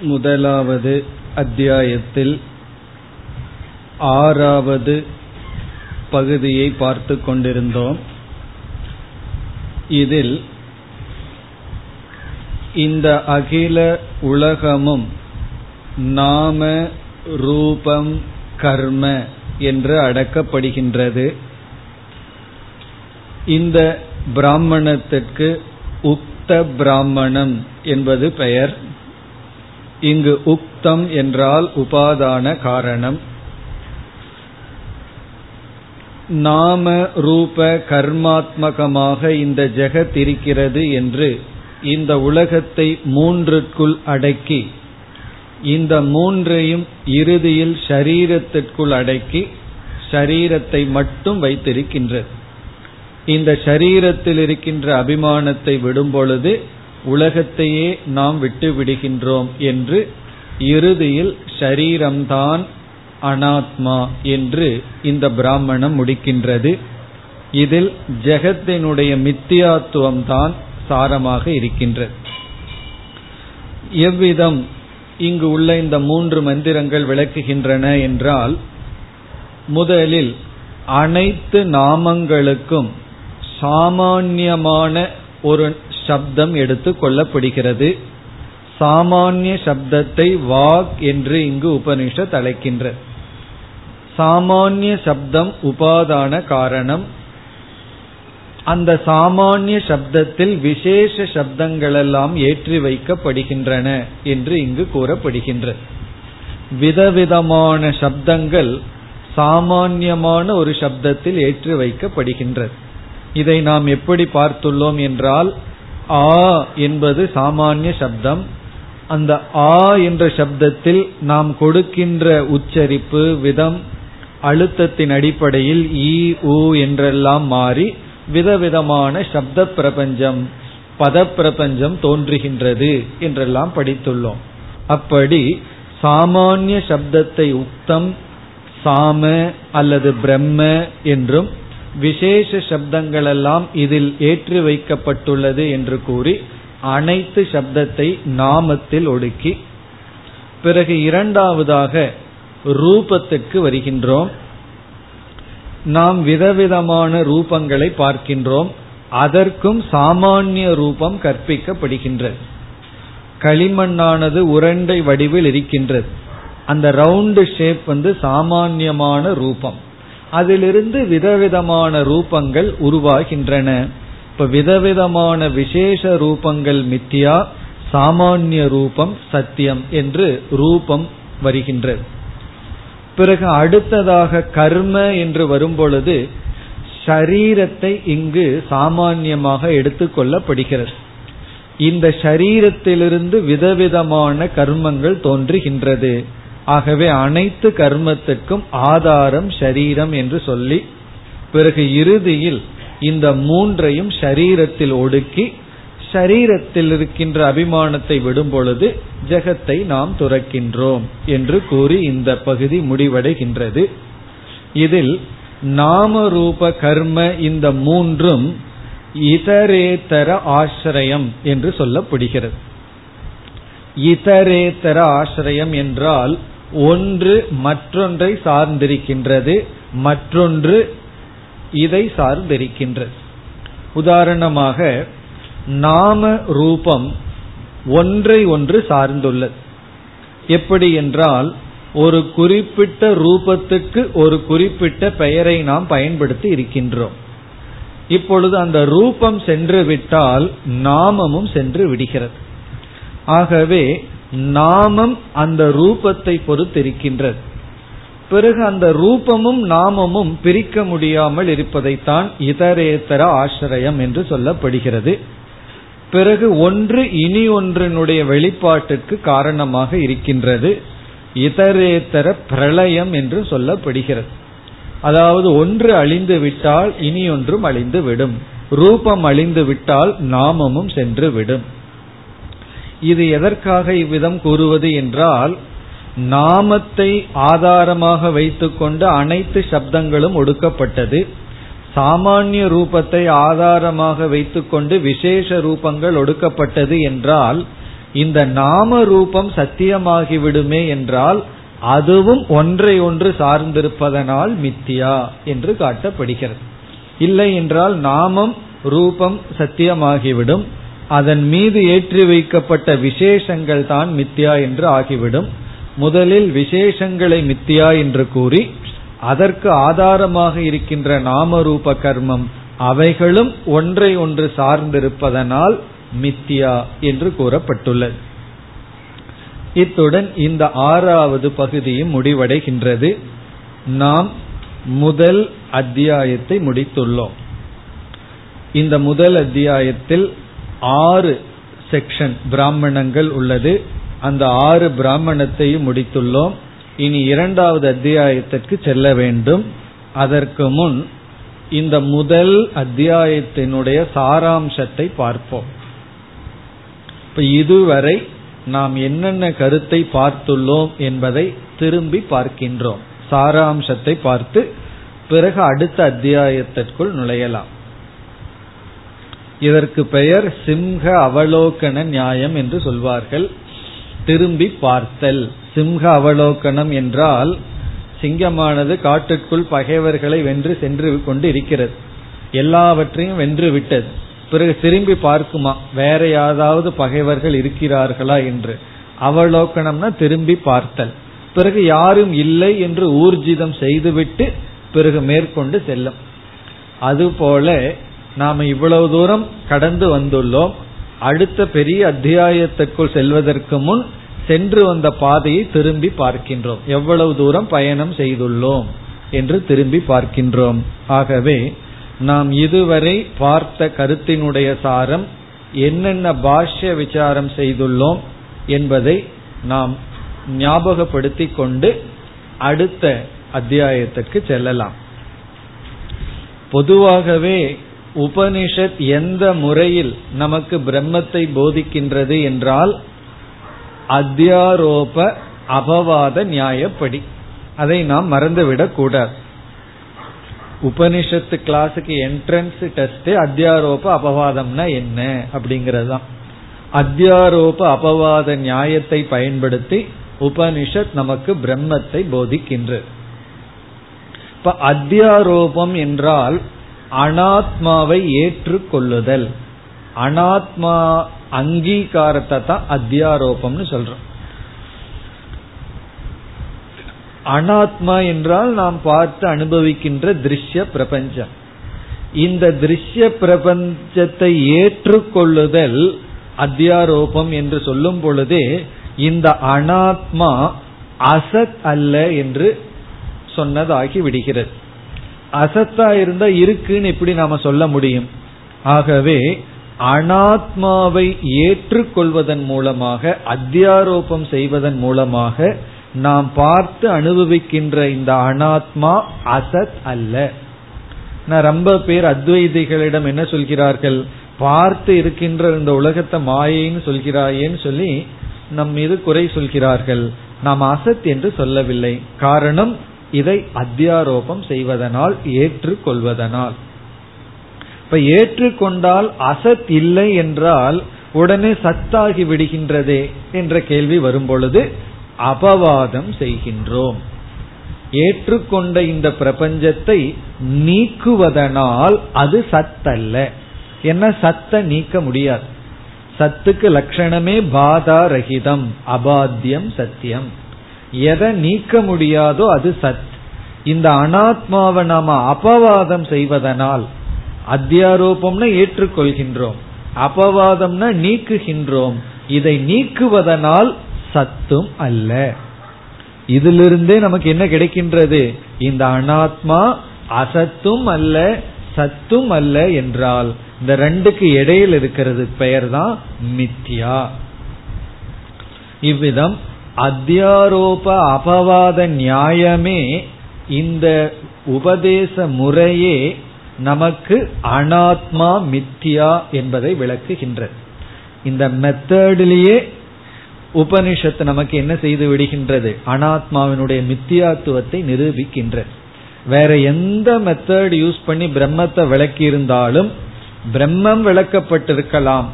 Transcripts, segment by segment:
முதலாவது அத்தியாயத்தில் ஆறாவது பகுதியை பார்த்து கொண்டிருந்தோம். இதில் இந்த அகில உலகமும் நாம ரூபம் கர்ம என்று அடக்கப்படுகின்றது. இந்த பிராமணத்திற்கு உக்த பிராமணம் என்பது பெயர். இங்கு உக்தம் என்றால் உபாதான காரணம். நாம ரூப கர்மாத்மகமாக இந்த ஜெகத் இருக்கிறது என்று இந்த உலகத்தை மூன்றுக்குள் அடக்கி இந்த மூன்றையும் இறுதியில் ஷரீரத்திற்குள் அடக்கி ஷரீரத்தை மட்டும் வைத்திருக்கின்றது. இந்த ஷரீரத்தில் இருக்கின்ற அபிமானத்தை விடும் பொழுது உலகத்தையே நாம் விட்டு விடுகின்றோம் என்று இறுதியில் ஷரீரம்தான் அனாத்மா என்று இந்த பிராமணம் முடிக்கின்றது. இதில் ஜெகத்தினுடைய மித்தியாத்துவம் தான் சாரமாக இருக்கின்றது. எவ்விதம் இங்கு உள்ள இந்த மூன்று மந்திரங்கள் விளக்குகின்றன என்றால் முதலில் அனைத்து நாமங்களுக்கும் சாமான்யமான ஒரு சப்தம் எடுத்துக் கொள்ளப்படுகிறது. சாமானிய சப்தத்தை வாக் என்று இங்கு உபனிஷத் அழைக்கின்ற. சாமானிய சப்தம் உபாதான காரணம். அந்த சாமானிய சப்தத்தில் விசேஷ சப்தங்களெல்லாம் ஏற்றி வைக்கப்படுகின்றன என்று இங்கு கூறப்படுகின்ற. விதவிதமான சப்தங்கள் சாமான்யமான ஒரு சப்தத்தில் ஏற்றி வைக்கப்படுகின்றது இதை நாம் எப்படி பார்த்துள்ளோம் என்றால் ஆ என்பது சாமானிய சப்தம். அந்த ஆ என்ற சப்தத்தில் நாம் கொடுக்கின்ற உச்சரிப்பு விதம் அழுத்தத்தின் அடிப்படையில் ஈ ஊ என்றெல்லாம் மாறி விதவிதமான சப்த பிரபஞ்சம் பத பிரபஞ்சம் தோன்றுகின்றது என்றெல்லாம் படித்துள்ளோம். அப்படி சாமானிய சப்தத்தை உக்தம் சாம அல்லது பிரம்ம என்றும் விசேஷ சப்தங்களெல்லாம் இதில் ஏற்றி வைக்கப்பட்டுள்ளது என்று கூறி அனைத்து சப்தத்தை நாமத்தில் ஒடுக்கி பிறகு இரண்டாவதாக ரூபத்துக்கு வருகின்றோம். நாம் விதவிதமான ரூபங்களை பார்க்கின்றோம். அதற்கும் சாமானிய ரூபம் கற்பிக்கப்படுகின்றது. களிமண்ணானது உரண்டை வடிவில் இருக்கின்றது. அந்த ரவுண்டு ஷேப் வந்து சாமான்யமான ரூபம். அதிலிருந்து விதவிதமான ரூபங்கள் உருவாகின்றன. இப்ப விதவிதமான விசேஷ ரூபங்கள் மித்தியா சாமானிய ரூபம் சத்தியம் என்று ரூபம் வருகின்றது. பிறகு அடுத்ததாக கர்ம என்று வரும்பொழுது ஷரீரத்தை இங்கு சாமான்யமாக எடுத்துக்கொள்ளப்படுகிறது இந்த ஷரீரத்திலிருந்து விதவிதமான கர்மங்கள் தோன்றுகின்றது. ஆகவே அனைத்து கர்மத்துக்கும் ஆதாரம் ஷரீரம் என்று சொல்லி பிறகு இறுதியில் இந்த மூன்றையும் ஷரீரத்தில் ஒடுக்கி ஷரீரத்தில் இருக்கின்ற அபிமானத்தை விடும் பொழுது ஜெகத்தை நாம் துறக்கின்றோம் என்று கூறி இந்த பகுதி முடிவடைகின்றது. இதில் நாம ரூப கர்ம இந்த மூன்றும் இதரேதர ஆசிரயம் என்று சொல்லப்படுகிறது. இதரேதர ஆசிரயம் என்றால் ஒன்று மற்றொன்றை சார்ந்திருக்கின்றது மற்றொன்று இதை சார்ந்திருக்கின்றது. உதாரணமாக நாம ரூபம் ஒன்றை ஒன்று சார்ந்துள்ளது. எப்படி என்றால் ஒரு குறிப்பிட்ட ரூபத்துக்கு ஒரு குறிப்பிட்ட பெயரை நாம் பயன்படுத்தி இருக்கின்றோம். இப்பொழுது அந்த ரூபம் சென்று விட்டால் நாமமும் சென்று விடுகிறது. ஆகவே நாமம் அந்த ரூபத்தை பொறுத்திருக்கின்றது. பிறகு அந்த ரூபமும் நாமமும் பிரிக்க முடியாமல் இருப்பதைத்தான் இதரேத்தர ஆசிரியம் என்று சொல்லப்படுகிறது. பிறகு ஒன்று இனி ஒன்றினுடைய வெளிப்பாட்டுக்கு காரணமாக இருக்கின்றது. இதரேத்தர பிரளயம் என்று சொல்லப்படுகிறது. அதாவது ஒன்று அழிந்து விட்டால் இனி ஒன்றும் அழிந்து விடும். ரூபம் அழிந்து விட்டால் நாமமும் சென்று விடும். இது எதற்காக இவ்விதம் கூறுவது என்றால் நாமத்தை ஆதாரமாக வைத்துக்கொண்டு அனைத்து சப்தங்களும் ஒடுக்கப்பட்டது. சாமானிய ரூபத்தை ஆதாரமாக வைத்துக்கொண்டு விசேஷ ரூபங்கள் ஒடுக்கப்பட்டது என்றால் இந்த நாம ரூபம் சத்தியமாகிவிடுமே என்றால் அதுவும் ஒன்றை ஒன்று சார்ந்திருப்பதனால் மித்தியா என்று காட்டப்படுகிறது. இல்லை என்றால் நாமம் ரூபம் சத்தியமாகிவிடும். அதன் மீது ஏற்றி வைக்கப்பட்ட விசேஷங்கள் தான் மித்தியா என்று ஆகிவிடும். முதலில் விசேஷங்களை மித்தியா என்று கூறி அதற்கு ஆதாரமாக இருக்கின்ற நாம ரூப கர்மம் அவைகளும் ஒன்றை ஒன்று சார்ந்திருப்பதனால் மித்தியா என்று கூறப்பட்டுள்ளது. இத்துடன் இந்த ஆறாவது பகுதியும் முடிவடைகின்றது. நாம் முதல் அத்தியாயத்தை முடித்துள்ளோம். இந்த முதல் அத்தியாயத்தில் ஆறு செக்ஷன் பிராமணங்கள் உள்ளது. அந்த ஆறு பிராமணத்தையும் முடித்துள்ளோம். இனி இரண்டாவது அத்தியாயத்திற்கு செல்ல வேண்டும். அதற்கு முன் இந்த முதல் அத்தியாயத்தினுடைய சாராம்சத்தை பார்ப்போம். இப்ப இதுவரை நாம் என்னென்ன கருத்தை பார்த்துள்ளோம் என்பதை திரும்பி பார்க்கின்றோம். சாராம்சத்தை பார்த்து பிறகு அடுத்த அத்தியாயத்திற்குள் நுழையலாம். இதற்கு பெயர் சிம்ஹ அவலோகன நியாயம் என்று சொல்வார்கள். திரும்பி பார்த்தல். சிம்ஹ அவலோகனம் என்றால் சிங்கமானது காட்டுக்குள் பகைவர்களை வென்று சென்று கொண்டு இருக்கிறது. எல்லாவற்றையும் வென்று விட்டது. பிறகு திரும்பி பார்க்குமா வேற யாராவது பகைவர்கள் இருக்கிறார்களா என்று. அவலோகனம்னா திரும்பி பார்த்தல். பிறகு யாரும் இல்லை என்று ஊர்ஜிதம் செய்துவிட்டு பிறகு மேற்கொண்டு செல்லும். அதுபோல நாம இவ்வளவு தூரம் கடந்து வந்துள்ளோம். அடுத்த பெரிய அத்தியாயத்துக்குள் செல்வதற்கு முன் சென்று வந்த பாதையை திரும்பி பார்க்கின்றோம். எவ்வளவு தூரம் பயணம் செய்துள்ளோம் என்று திரும்பி பார்க்கின்றோம். ஆகவே நாம் இதுவரை பார்த்த கருத்தினுடைய சாரம் என்னென்ன பாஷ்ய விசாரம் செய்துள்ளோம் என்பதை நாம் ஞாபகப்படுத்தி கொண்டு அடுத்த அத்தியாயத்திற்கு செல்லலாம். பொதுவாகவே உபனிஷத் எந்த முறையில் நமக்கு பிரம்மத்தை போதிக்கின்றது என்றால் அத்தியாரோப அபவாத நியாயப்படி. அதை நாம் மறந்துவிடக் கூடாது. உபனிஷத்து கிளாஸுக்கு என்ட்ரன்ஸ் டெஸ்ட் அத்தியாரோப அபவாதம்னா என்ன அப்படிங்கிறது தான் அத்தியாரோப அபவாத நியாயத்தை பயன்படுத்தி உபனிஷத் நமக்கு பிரம்மத்தை போதிக்கின்றது. இப்ப அத்தியாரோபம் என்றால் அனாத்மாவை ஏற்றுக்கொள்ளுதல். அனாத்மா அங்கீகாரத்தை தான் அத்தியாரோபம்னு சொல்றோம். அனாத்மா என்றால் நாம் பார்த்து அனுபவிக்கின்ற திருஷ்ய பிரபஞ்சம். இந்த திருஷ்ய பிரபஞ்சத்தை ஏற்றுக்கொள்ளுதல் அத்தியாரோபம் என்று சொல்லும் பொழுதே இந்த அனாத்மா அசத் அல்ல என்று சொன்னதாகி விடுகிறது. அசத்தா இருந்தா இருக்குன்னு எப்படி நாம சொல்ல முடியும்? ஆகவே அனாத்மாவை ஏற்றுக்கொள்வதன் மூலமாக அத்தியாரோபம் செய்வதன் மூலமாக நாம் பார்த்து அனுபவிக்கின்ற இந்த அனாத்மா அசத் அல்ல. நான் ரொம்ப பேர் அத்வைதிகளிடம் என்ன சொல்கிறார்கள்? பார்த்து இருக்கின்ற இந்த உலகத்தை மாயைன்னு சொல்கிறாயேன்னு சொல்லி நம் மீது குறை சொல்கிறார்கள். நாம் அசத் என்று சொல்லவில்லை. காரணம் இதை அத்தியாரோபம் செய்வதனால் ஏற்றுக்கொள்வதனால். இப்ப ஏற்றுக்கொண்டால் அசத் இல்லை என்றால் உடனே சத்தாகி விடுகின்றதே என்ற கேள்வி வரும்பொழுது அபவாதம் செய்கின்றோம். ஏற்றுக்கொண்ட இந்த பிரபஞ்சத்தை நீக்குவதனால் அது சத்தல்ல. என்ன சத்த நீக்க முடியாது. சத்துக்கு லட்சணமே பாதா ரகிதம் அபாத்தியம் சத்தியம். எதை நீக்க முடியாதோ அது சத். இந்த அனாத்மாவை நாம அபவாதம் செய்வதனால் அத்தியாரோபம்னா ஏற்றுக்கொள்கின்றோம் அபவாதம்னா நீக்குகின்றோம் இதை நீக்குவதனால் சத்தும் அல்ல. இதிலிருந்தே நமக்கு என்ன கிடைக்கின்றது? இந்த அனாத்மா அசத்தும் அல்ல சத்தும் அல்ல என்றால் இந்த ரெண்டுக்கு இடையில் இருக்கிறது பெயர் தான் மித்யா. இவ்விதம் அத்தியாரோப அபவாத நியாயமே இந்த உபதேச முறையே நமக்கு அனாத்மா மித்தியா என்பதை விளக்குகின்றது. இந்த மெத்தடிலேயே உபனிஷத்து நமக்கு என்ன செய்து விடுகின்றது? அனாத்மாவினுடைய மித்தியாத்துவத்தை நிரூபிக்கின்றது. வேற எந்த மெத்தட் யூஸ் பண்ணி பிரம்மத்தை விளக்கி இருந்தாலும் பிரம்மம் விளக்கப்பட்டிருக்கலாம்.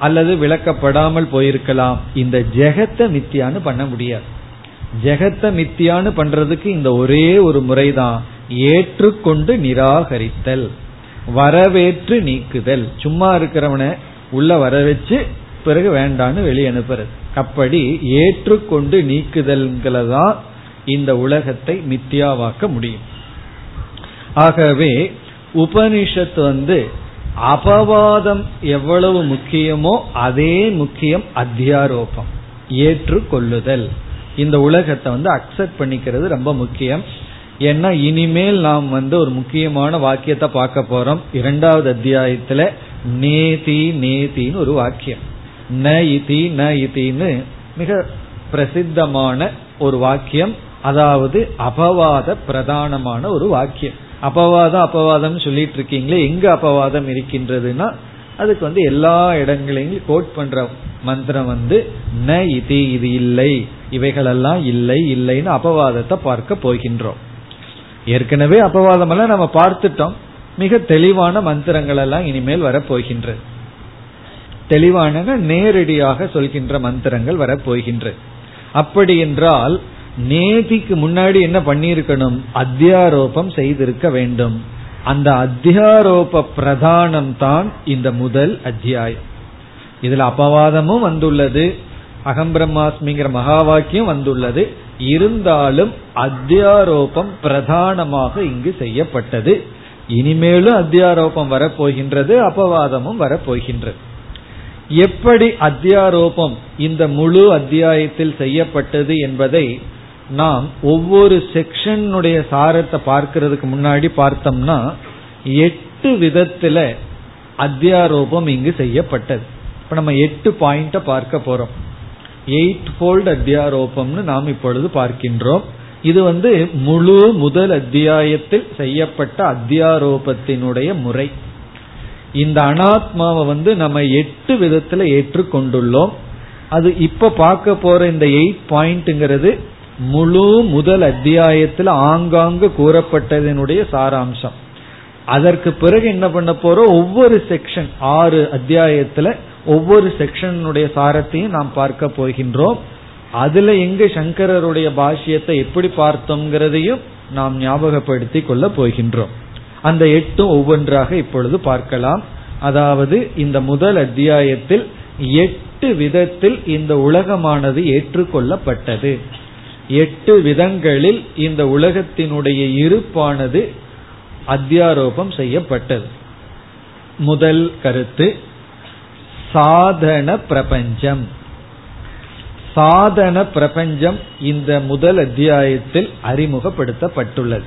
அல்லது விளக்கப்படாமல் போயிருக்கலாம். இந்த ஜெகத்தை மித்தியான்னு பண்ண முடியாது. ஜெகத்தை மித்தியான்னு பண்றதுக்கு இந்த ஒரே ஒரு முறைதான். ஏற்றுக்கொண்டு நிராகரித்தல் வரவேற்று நீக்குதல். சும்மா இருக்கிறவன உள்ள வர வச்சு பிறகு வேண்டான்னு வெளியே அனுப்புறது. அப்படி ஏற்றுக்கொண்டு நீக்குதல்களதான் இந்த உலகத்தை மித்தியாவாக்க முடியும். ஆகவே உபனிஷத்து வந்து அபவாதம் எவ்வளவு முக்கியமோ அதே முக்கியம் அத்தியாரோபம் ஏற்றுக்கொள்ளுதல். இந்த உலகத்தை வந்து அக்செப்ட் பண்ணிக்கிறது ரொம்ப முக்கியம். ஏன்னா இனிமேல் நாம் வந்து ஒரு முக்கியமான வாக்கியத்தை பார்க்க போறோம். இரண்டாவது அத்தியாயத்துல நேதி நேதின்னு ஒரு வாக்கியம். ந இதி ந இதின்னு மிக பிரசித்தமான ஒரு வாக்கியம். அதாவது அபவாத பிரதானமான ஒரு வாக்கியம். அபவாதம் அபவாதம் சொல்லிட்டு இருக்கீங்களே எங்க அபவாதம் இருக்கின்றதுன்னா அதுக்கு வந்து எல்லா இடங்களையும் கோட் பண்ற மந்திரம் வந்து ந இது இது இல்லை. இவைகளெல்லாம் இல்லை இல்லைன்னு அபவாதத்தை பார்க்க போகின்றோம். ஏற்கனவே அபவாதம் எல்லாம் நம்ம பார்த்துட்டோம். மிக தெளிவான மந்திரங்கள் எல்லாம் இனிமேல் வரப்போகின்றது தெளிவான நேரடியாக சொல்கின்ற மந்திரங்கள் வரப்போகின்றது அப்படி என்றால் நேதிக்கு முன்னாடி என்ன பண்ணியிருக்கணும்? அத்தியாரோபம் செய்திருக்க வேண்டும். அந்த அத்தியாரோப பிரதானம் தான் இந்த முதல் அத்தியாயம். இதுல அபவாதமும் வந்துள்ளது அகம் பிரம்மாஸ்மிங்கிற மகா வாக்கியம் வந்துள்ளது. இருந்தாலும் அத்தியாரோபம் பிரதானமாக இங்கு செய்யப்பட்டது. இனிமேலும் அத்தியாரோபம் வரப்போகின்றது அபவாதமும் வரப்போகின்றது. எப்படி அத்தியாரோபம் இந்த முழு அத்தியாயத்தில் செய்யப்பட்டது என்பதை நாம் ஒவ்வொரு செக்ஷனுடைய சாரத்தை பார்க்கறதுக்கு முன்னாடி பார்த்தோம்னா எட்டு விதத்துல அத்தியாரோபம் இங்கு செய்யப்பட்டது. இப்ப நம்ம எட்டு பாயிண்ட பார்க்க போறோம். எயிட் போல்ட் அத்தியாரோபம்னு நாம் இப்பொழுது பார்க்கின்றோம். இது வந்து முழு முதல் அத்தியாயத்தில் செய்யப்பட்ட அத்தியாரோபத்தினுடைய முறை. இந்த அனாத்மாவை வந்து நம்ம எட்டு விதத்துல ஏற்றுக்கொண்டுள்ளோம். அது இப்ப பார்க்க போற இந்த எயிட் பாயிண்ட்ங்கிறது முழு முதல் அத்தியாயத்தில் ஆங்காங்கு கூறப்பட்டதனுடைய சாராம்சம். அதற்கு பிறகு என்ன பண்ண போறோம்? ஒவ்வொரு செக்ஷன் ஆறு அத்தியாயத்துல ஒவ்வொரு செக்ஷனுடைய சாரத்தையும் நாம் பார்க்க போகின்றோம். அதுல எங்கு சங்கரருடைய பாஷ்யத்தை எப்படி பார்த்தோங்கிறதையும் நாம் ஞாபகப்படுத்தி கொள்ள போகின்றோம். அந்த எட்டும் ஒவ்வொன்றாக இப்பொழுது பார்க்கலாம். அதாவது இந்த முதல் அத்தியாயத்தில் எட்டு விதத்தில் இந்த உலகமானது ஏற்றுக்கொள்ளப்பட்டது. எட்டு விதங்களில் இந்த உலகத்தினுடைய இருப்பானது அத்தியாரோபம் செய்யப்பட்டது. முதல் கருத்து சாதன பிரபஞ்சம். சாதன பிரபஞ்சம் இந்த முதல் அத்தியாயத்தில் அறிமுகப்படுத்தப்பட்டுள்ளது.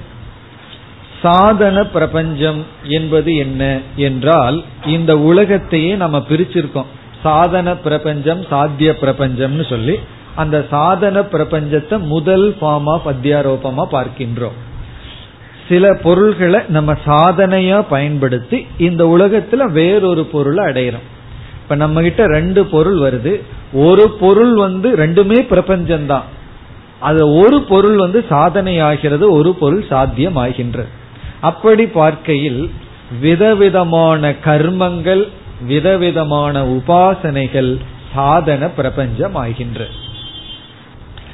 சாதன பிரபஞ்சம் என்பது என்ன என்றால் இந்த உலகத்தையே நம்ம பிரிச்சிருக்கோம். சாதன பிரபஞ்சம் சாத்திய பிரபஞ்சம்னு சொல்லி அந்த சாதன பிரபஞ்சத்தை முதல் ஃபார்ம் ஆஃப் அத்தியாரோபமா பார்க்கின்றோம். சில பொருள்களை நம்ம சாதனையா பயன்படுத்தி இந்த உலகத்துல வேறொரு பொருளை அடையிறோம். இப்ப நம்ம கிட்ட ரெண்டு பொருள் வருது. ஒரு பொருள் வந்து ரெண்டுமே பிரபஞ்சம்தான். அது ஒரு பொருள் வந்து சாதனை ஆகிறது ஒரு பொருள் சாத்தியம் ஆகின்றது அப்படி பார்க்கையில் விதவிதமான கர்மங்கள் விதவிதமான உபாசனைகள் சாதன பிரபஞ்சம் ஆகின்றது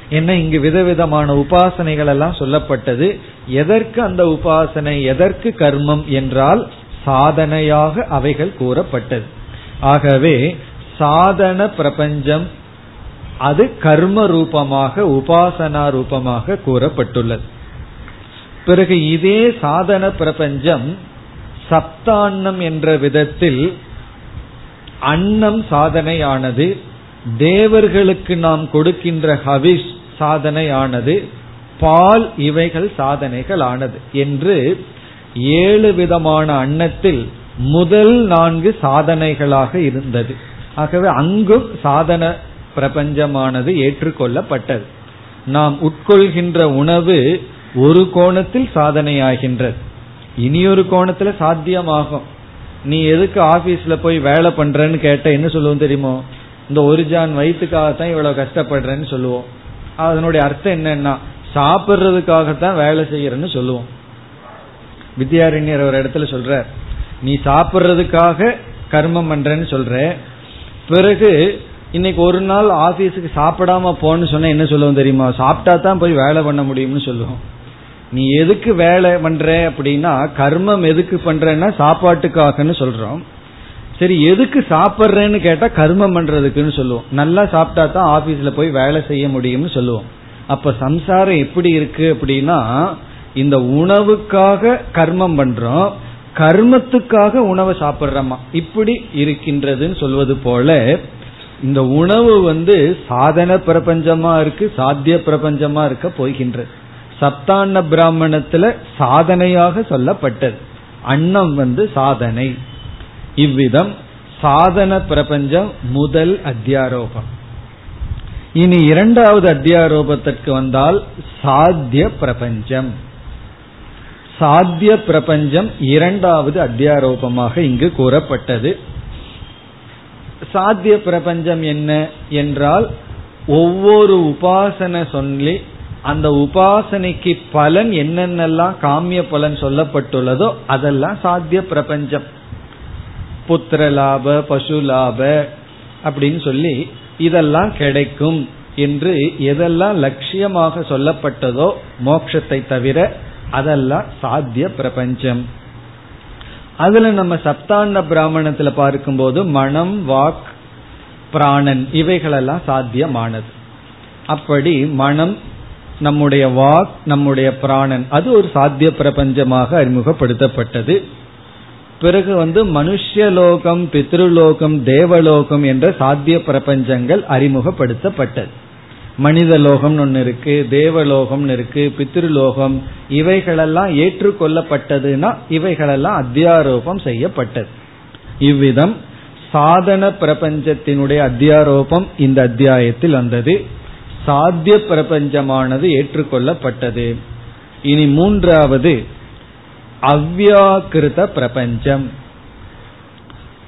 என்ன இங்கு விதவிதமான உபாசனைகள் எல்லாம் சொல்லப்பட்டது. எதற்கு அந்த உபாசனை எதற்கு கர்மம் என்றால் சாதனையாக அவைகள் கூறப்பட்டது. ஆகவே சாதன பிரபஞ்சம் அது கர்ம ரூபமாக உபாசனா ரூபமாக கூறப்பட்டுள்ளது. பிறகு இதே சாதன பிரபஞ்சம் சப்தான்னம் என்ற விதத்தில் அன்னம் சாதனையானது தேவர்களுக்கு நாம் கொடுக்கின்ற ஹவிஷ் சாதனையானது பால் இவைகள் சாதனைகள் ஆனது என்று ஏழு விதமான அன்னத்தில் முதல் நான்கு சாதனைகளாக இருந்தது. ஆகவே அங்கும் சாதன பிரபஞ்சமானது ஏற்றுக்கொள்ளப்பட்டது. நாம் உட்கொள்கின்ற உணவு ஒரு கோணத்தில் சாதனையாகின்றது. இனியொரு கோணத்துல சாத்தியமாகும். நீ எதுக்கு ஆபீஸ்ல போய் வேலை பண்றன்னு கேட்ட என்ன சொல்லுவோம் தெரியுமோ? இந்த ஒரு ஜான் வயிற்றுக்காகத்தான் இவ்வளவு கஷ்டப்படுறேன்னு சொல்லுவோம். அதனுடைய அர்த்தம் என்னன்னா சாப்பிட்றதுக்காகத்தான் வேலை செய்யறேன்னு சொல்லுவோம். வித்யாரண்யர் ஒரு இடத்துல சொல்ற நீ சாப்பிட்றதுக்காக கர்மம் பண்றேன்னு சொல்ற. பிறகு இன்னைக்கு ஒரு நாள் ஆபீஸுக்கு சாப்பிடாம போன்னு சொன்னா என்ன சொல்லுவோம் தெரியுமா? சாப்பிட்டா தான் போய் வேலை பண்ண முடியும்னு சொல்லுவோம். நீ எதுக்கு வேலை பண்ற அப்படின்னா கர்மம் எதுக்கு பண்றேன்னா சாப்பாட்டுக்காகன்னு சொல்றோம். சரி எதுக்கு சாப்பிட்றேன்னு கேட்டா கர்மம் பண்றதுக்குன்னு சொல்லுவோம். நல்லா சாப்பிட்டா தான் ஆபீஸ்ல போய் வேலை செய்ய முடியும்னு சொல்லுவோம். அப்ப சம்சாரம் எப்படி இருக்கு அப்படின்னா இந்த உணவுக்காக கர்மம் பண்றோம் கர்மத்துக்காக உணவை சாப்பிட்றோமா? இப்படி இருக்கின்றதுன்னு சொல்வது போல இந்த உணவு வந்து சாதன பிரபஞ்சமா இருக்கு சாத்திய பிரபஞ்சமா இருக்க போகின்றது. சப்தான பிராமணத்துல சாதனையாக சொல்லப்பட்டது. அன்னம் வந்து சாதனை. இவ்விதம் சாதன பிரபஞ்சம் முதல் அத்தியாரோபம். இனி இரண்டாவது அத்தியாரோபத்திற்கு வந்தால் சாத்திய பிரபஞ்சம். சாத்திய பிரபஞ்சம் இரண்டாவது அத்தியாரோபமாக இங்கு கூறப்பட்டது. சாத்திய பிரபஞ்சம் என்ன என்றால் ஒவ்வொரு உபாசனை சொல்லி அந்த உபாசனைக்கு பலன் என்னென்னலாம் காமிய பலன் சொல்லப்பட்டுள்ளதோ அதெல்லாம் சாத்திய பிரபஞ்சம். புத்திர லாப பசு லாப அப்படின்னு சொல்லி இதெல்லாம் கிடைக்கும் என்று எதெல்லாம் லட்சியமாக சொல்லப்பட்டதோ மோட்சத்தை தவிர அதெல்லாம் சாத்திய பிரபஞ்சம். அதுல நம்ம சப்தாண்ட பிராமணத்துல பார்க்கும்போது மனம் வாக் பிராணன் இவைகளெல்லாம் சாத்தியமானது. அப்படி மனம் நம்முடைய வாக் நம்முடைய பிராணன் அது ஒரு சாத்திய பிரபஞ்சமாக அறிமுகப்படுத்தப்பட்டது. பிறகு வந்து மனுஷலோகம் பித்ருலோகம் தேவலோகம் என்ற சாத்திய பிரபஞ்சங்கள் அறிமுகப்படுத்தப்பட்டது. மனித லோகம்னு ஒன்று இருக்கு தேவலோகம்னு இருக்கு பித்ருலோகம் இவைகளெல்லாம் ஏற்றுக்கொள்ளப்பட்டதுன்னா இவைகளெல்லாம் அத்தியாரோபம் செய்யப்பட்டது. இவ்விதம் சாதன பிரபஞ்சத்தினுடைய அத்தியாரோபம் இந்த அத்தியாயத்தில் வந்தது. சாத்திய பிரபஞ்சமானது ஏற்றுக்கொள்ளப்பட்டது. இனி மூன்றாவது அவ்யாக்கிருத பிரபஞ்சம்.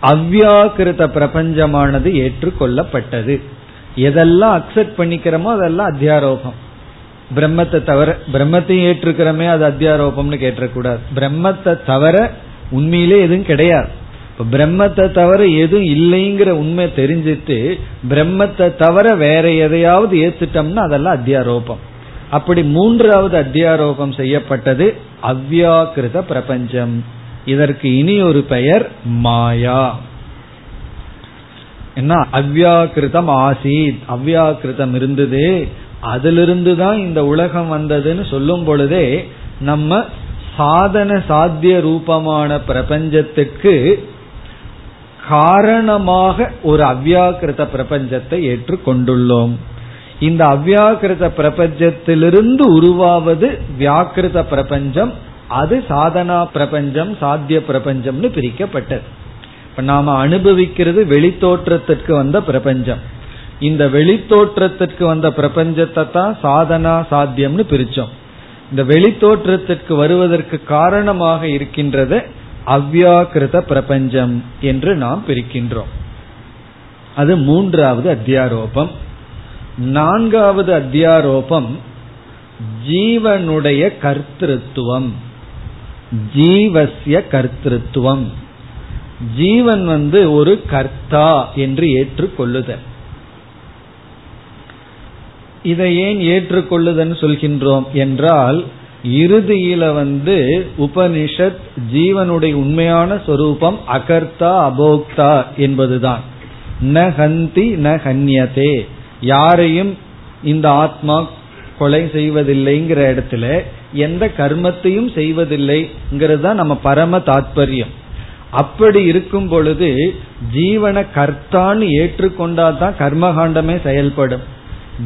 அவ்யாக்கிருத பிரபஞ்சமானது ஏற்றுக்கொள்ளப்பட்டது. எதெல்லாம் அக்செப்ட் பண்ணிக்கிறோமோ அதெல்லாம் அத்தியாரோபம். பிரம்மத்தை தவிர பிரம்மத்தையும் ஏற்றுக்கிறோமே அது அத்தியாரோபம்னு கேட்டக்கூடாது. பிரம்மத்தை தவிர உண்மையிலே எதுவும் கிடையாது. இப்ப பிரம்மத்தை தவிர எதுவும் இல்லைங்கிற உண்மை தெரிஞ்சிட்டு பிரம்மத்தை தவிர வேற எதையாவது ஏத்துட்டோம்னா அதெல்லாம் அத்தியாரோபம். அப்படி மூன்றாவது அத்தியாரோபம் செய்யப்பட்டது அவ்யாக்கிருத பிரபஞ்சம். இதற்கு இனி ஒரு பெயர் மாயா. என்ன? அவ்யாக்கிருதம் ஆசீத். அவ்யாக்கிருதம் இருந்தது. அதிலிருந்து தான் இந்த உலகம் வந்ததுன்னு சொல்லும் பொழுதே நம்ம சாதன சாத்திய ரூபமான பிரபஞ்சத்துக்கு காரணமாக ஒரு அவ்யாக்கிருத பிரபஞ்சத்தை ஏற்றுக்கொண்டுள்ளோம். இந்த அவ்யாக்கிருத பிரபஞ்சத்திலிருந்து உருவாவது வியாக்கிருத பிரபஞ்சம் அது சாதனா பிரபஞ்சம் சாத்திய பிரபஞ்சம்னு பிரிக்கப்பட்டது. இப்ப நாம அனுபவிக்கிறது வெளித்தோற்றத்திற்கு வந்த பிரபஞ்சம். இந்த வெளித்தோற்றத்திற்கு வந்த பிரபஞ்சத்தை தான் சாதனா சாத்தியம்னு பிரிச்சோம். இந்த வெளித்தோற்றத்திற்கு வருவதற்கு காரணமாக இருக்கின்றது அவ்யாக்கிருத பிரபஞ்சம் என்று நாம் பிரிக்கின்றோம். அது மூன்றாவது அத்தியாரோபம். நான்காவது அத்தியாரோபம் ஜீவனுடைய கர்த்திருவம் ஜீவசிய கர்த்திருவம் ஜீவன் வந்து ஒரு கர்த்தா என்று ஏற்றுக்கொள்ளுதல். இதை ஏன் ஏற்றுக்கொள்ளுதல் சொல்கின்றோம் என்றால் இறுதியில வந்து உபனிஷத் ஜீவனுடைய உண்மையான சொரூபம் அகர்த்தா அபோக்தா என்பதுதான். ந ஹந்தி ந ஹன்யதே. யாரையும் இந்த ஆத்மா கொலை செய்வதில்லைங்கிற இடத்துல எந்த கர்மத்தையும் செய்வதில்லைங்கிறது தான் நம்ம பரம தாத்பரியம். அப்படி இருக்கும் பொழுது ஜீவன கர்த்தான்னு ஏற்றுக்கொண்டாதான் கர்மகாண்டமே செயல்படும்.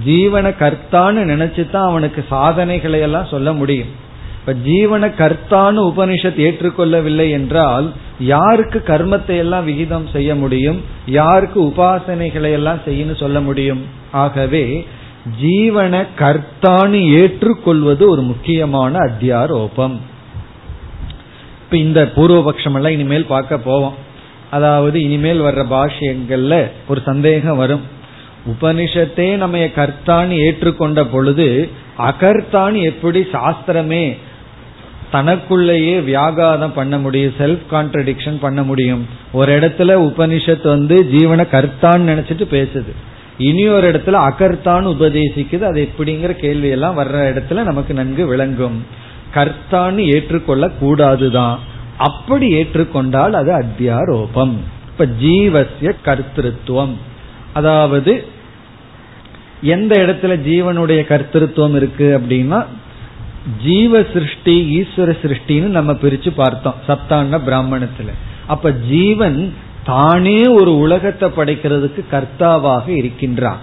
ஜீவன கர்த்தான்னு நினைச்சுதான் அவனுக்கு சாதனைகளை எல்லாம் சொல்ல முடியும். இப்ப ஜீவன கர்த்தான்னு உபனிஷத் ஏற்றுக்கொள்ளவில்லை என்றால் யாருக்கு கர்மத்தை எல்லாம் விகிதம் செய்ய முடியும்? யாருக்கு உபாசனைகளை எல்லாம் செய்யணும் சொல்ல முடியும்? ஆகவே ஜீவன கர்த்தான்னு ஏற்றுக்கொள்வது ஒரு முக்கியமான அத்தியாரோபம். இப்ப இந்த பூர்வபக்ஷம் எல்லாம் இனிமேல் பார்க்க போவோம். அதாவது இனிமேல் வர்ற பாஷ்யங்கள்ல ஒரு சந்தேகம் வரும். உபனிஷத்தே நம்ம கர்த்தான்னு ஏற்றுக்கொண்ட பொழுது அகர்த்தான்னு எப்படி சாஸ்திரமே தனக்குள்ளேயே வியாகாதம் பண்ண முடியும் செல்ஃப் கான்ட்ரடிக்ஷன் பண்ண முடியும். ஒரு இடத்துல உபனிஷத் வந்து ஜீவனை கர்த்தான்னு நினைச்சிட்டு பேசுது. இனி ஒரு இடத்துல அகர்த்தான்னு உபதேசிக்குது. அது எப்படிங்கிற கேள்வி எல்லாம் வர்ற இடத்துல நமக்கு நன்கு விளங்கும். கர்த்தான்னு ஏற்றுக்கொள்ள கூடாதுதான் அப்படி ஏற்றுக்கொண்டால் அது அத்தியாரோபம். இப்ப ஜீவசிய கர்த்திருவம் அதாவது எந்த இடத்துல ஜீவனுடைய கர்த்திருவம் இருக்கு அப்படின்னா ஜீவ சிருஷ்டி ஈஸ்வர சிருஷ்டின்னு நம்ம பிரிச்சு பார்த்தோம் சப்தாண்ட பிராமணத்துல. அப்ப ஜீவன் தானே ஒரு உலகத்தை படைக்கிறதுக்கு கர்த்தாவாக இருக்கின்றான்.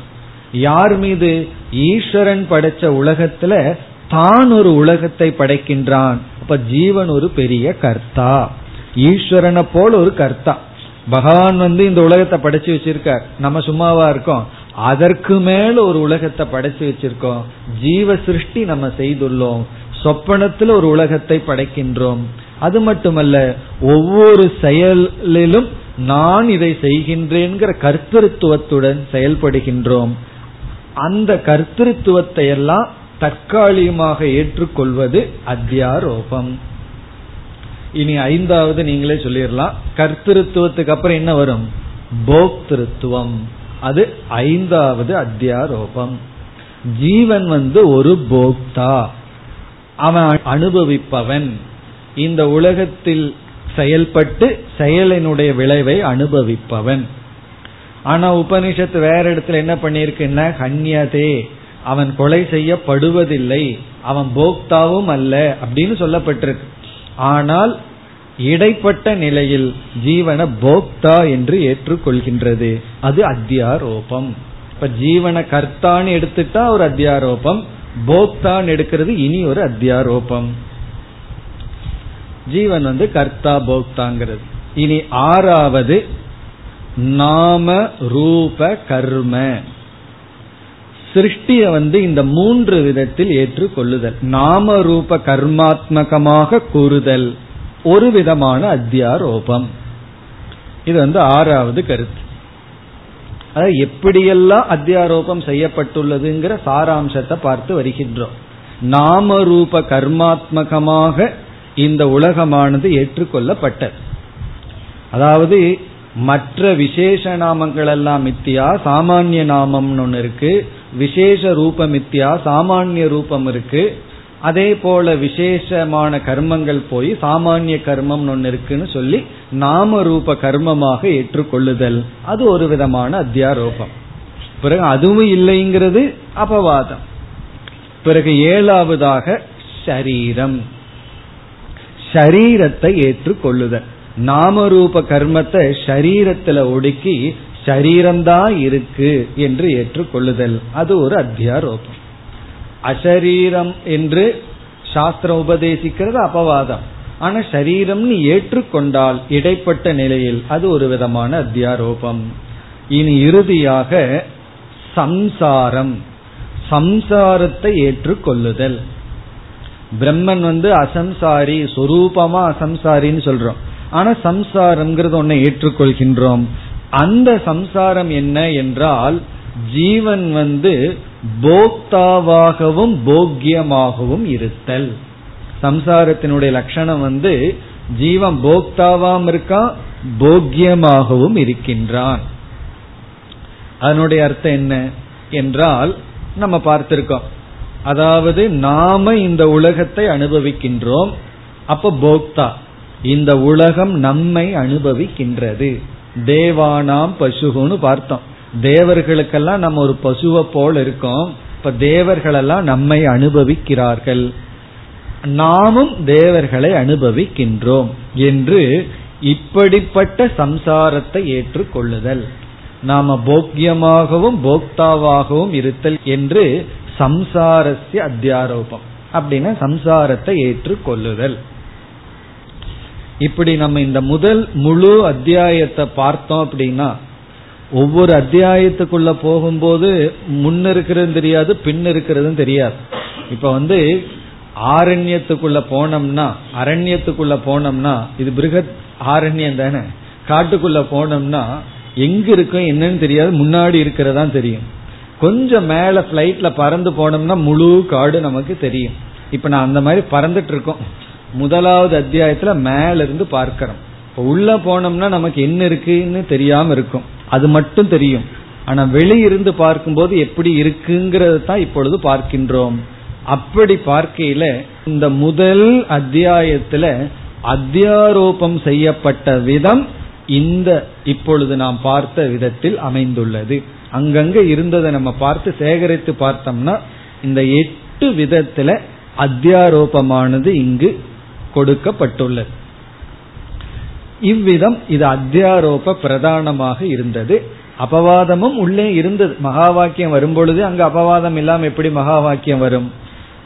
யார் மீது? ஈஸ்வரன் படைச்ச உலகத்துல தான் ஒரு உலகத்தை படைக்கின்றான். அப்ப ஜீவன் ஒரு பெரிய கர்த்தா. ஈஸ்வரனை போல ஒரு கர்த்தா. பகவான் வந்து இந்த உலகத்தை படைச்சு வச்சிருக்கார். நம்ம சும்மாவா இருக்கோம். அதற்கு மேல ஒரு உலகத்தை படைச்சு வச்சிருக்கோம். ஜீவ சிருஷ்டி நம்ம செய்துள்ளோம். சொப்பனத்தில் ஒரு உலகத்தை படைக்கின்றோம். அது மட்டுமல்ல ஒவ்வொரு செயலிலும் நான் இதை செய்கின்றேங்கிற கர்த்தத்துவத்துடன் செயல்படுகின்றோம். அந்த கர்த்தத்துவத்தை எல்லாம் தற்காலிகமாக ஏற்றுக்கொள்வது அத்தியாரோபம். இனி ஐந்தாவது நீங்களே சொல்லிடலாம். கர்த்தத்துவத்துக்கு அப்புறம் என்ன வரும்? போக்திருத்துவம். அது ஐந்தாவது அத்தியாரோபம். ஜீவன் வந்து ஒரு போக்தா. அவன் அனுபவிப்பவன். இந்த உலகத்தில் செயல்பட்டு செயலினுடைய விளைவை அனுபவிப்பவன். ஆனா உபனிஷத்து வேற இடத்துல என்ன பண்ணிருக்குன்னா கன்யதே அவன் கொலை செய்யப்படுவதில்லை. அவன் போக்தாவும் அல்ல. அப்படின்னு சொல்லப்பட்டிருக்கு. ஆனால் இடைப்பட்ட நிலையில் ஜீவன போக்தா என்று ஏற்றுக்கொள்கின்றது. அது அத்தியாரோபம். இப்ப ஜீவன கர்த்தான்னு எடுத்துட்டா ஒரு அத்தியாரோபம் போக்தான் எடுக்கிறது இனி ஒரு அத்தியாரோபம். ஜீவன் வந்து கர்த்தா போக்தாங்கிறது. இனி ஆறாவது நாம ரூப கர்ம. சிருஷ்டிய வந்து இந்த மூன்று விதத்தில் ஏற்றுக்கொள்ளுதல். நாம ரூப கர்மாத்மகமாக கூறுதல். ஒரு விதமான அத்தியாரோபம். இது வந்து ஆறாவது கருத்து. அதாவது எப்படியெல்லாம் அத்தியாரோபம் செய்யப்பட்டுள்ளதுங்கிற சாராம்சத்தை பார்த்து வருகின்றோம். நாம ரூப கர்மாத்மகமாக இந்த உலகமானது ஏற்றுக்கொள்ளப்பட்டது. அதாவது மற்ற விசேஷ நாமங்கள் எல்லாம் மித்தியா சாமானிய நாமம்னு ஒன்று இருக்கு. விசேஷ ரூபம் மித்தியா சாமானிய ரூபம் இருக்கு. அதே போல விசேஷமான கர்மங்கள் போய் சாமானிய கர்மம் ஒன்னு இருக்குன்னு சொல்லி நாம ரூப கர்மமாக ஏற்றுக்கொள்ளுதல். அது ஒரு விதமான அத்தியாரோபம். பிறகு அதுவும் இல்லைங்கிறது அபவாதம். பிறகு ஏழாவதாக ஷரீரம் ஷரீரத்தை ஏற்றுக்கொள்ளுதல். நாம ரூப கர்மத்தை ஷரீரத்துல ஒடுக்கி ஷரீரம்தான் இருக்கு என்று ஏற்றுக்கொள்ளுதல். அது ஒரு அத்தியாரோபம். அசரீரம் என்று சாஸ்திரம் உபதேசிக்கிறது அபவாதம். ஆனா சரீரம்னு ஏற்றுக்கொண்டால் இடைப்பட்ட நிலையில் அது ஒரு விதமான அத்தியாரோபம். இனி இறுதியாக சம்சாரம். சம்சாரத்தை ஏற்றுக்கொள்ளுதல். பிரம்மன் வந்து அசம்சாரி சொரூபமா அசம்சாரின்னு சொல்றோம். ஆனா சம்சாரம்ங்கிறது ஒன்னை ஏற்றுக்கொள்கின்றோம். அந்த சம்சாரம் என்ன என்றால் ஜீவன் வந்து போக்தாவாகவும் போக்கியமாகவும் இருத்தல். சம்சாரத்தினுடைய லட்சணம் வந்து ஜீவன் போக்தாவாம் இருக்கா போக்கியமாகவும் இருக்கின்றான். அதனுடைய அர்த்தம் என்ன என்றால் நம்ம பார்த்திருக்கோம். அதாவது நாம இந்த உலகத்தை அனுபவிக்கின்றோம் அப்ப போக்தா இந்த உலகம் நம்மை அனுபவிக்கின்றது. தேவானாம் பசுகுன்னு பார்த்தோம். தேவர்களுக்கெல்லாம் நம்ம ஒரு பசுவை போல் இருக்கோம். இப்ப தேவர்களெல்லாம் நம்மை அனுபவிக்கிறார்கள். நாமும் தேவர்களை அனுபவிக்கின்றோம் என்று இப்படிப்பட்ட சம்சாரத்தை ஏற்றுக்கொள்ளுதல். நாம போக்கியமாகவும் போக்தாவாகவும் இருத்தல் என்று சம்சாரஸ்ய அத்தியாரோபம் அப்படின்னா சம்சாரத்தை ஏற்றுக்கொள்ளுதல். இப்படி நம்ம இந்த முதல் முழு அத்தியாயத்தை பார்த்தோம் அப்படின்னா ஒவ்வொரு அத்தியாயத்துக்குள்ள போகும்போது முன்ன இருக்கிறது தெரியாது பின் இருக்கிறதும் தெரியாது. இப்ப வந்து ஆரண்யத்துக்குள்ள போனோம்னா அரண்யத்துக்குள்ள போனோம்னா இது பிருகத் ஆரண்யம் தானே? காட்டுக்குள்ள போனோம்னா எங்க இருக்கும் என்னன்னு தெரியாது முன்னாடி இருக்கிறதா தெரியும். கொஞ்சம் மேல பிளைட்ல பறந்து போனோம்னா முழு காடு நமக்கு தெரியும். இப்ப நான் அந்த மாதிரி பறந்துட்டு இருக்கோம். முதலாவது அத்தியாயத்துல மேல இருந்து பார்க்கிறோம். இப்ப உள்ள போனோம்னா நமக்கு என்ன இருக்குன்னு தெரியாம இருக்கும். அது மட்டும் தெரியும். ஆனா வெளியிருந்து பார்க்கும்போது எப்படி இருக்குங்கிறது தான் இப்பொழுது பார்க்கின்றோம். அப்படி பார்க்கையில இந்த முதல் அத்தியாயத்துல அத்தியாரோபம் செய்யப்பட்ட விதம் இந்த இப்பொழுது நாம் பார்த்த விதத்தில் அமைந்துள்ளது. அங்கங்க இருந்ததை நம்ம பார்த்து சேகரித்து பார்த்தோம்னா இந்த எட்டு விதத்துல அத்தியாரோபமானது இங்கு கொடுக்கப்பட்டுள்ளது. இவ்விதம் இது அத்தியாரோப பிரதானமாக இருந்தது. அபவாதமும் உள்ளே இருந்தது. மகா வாக்கியம் வரும்பொழுது அங்கு அபவாதம் இல்லாமல் எப்படி மகா வாக்கியம் வரும்?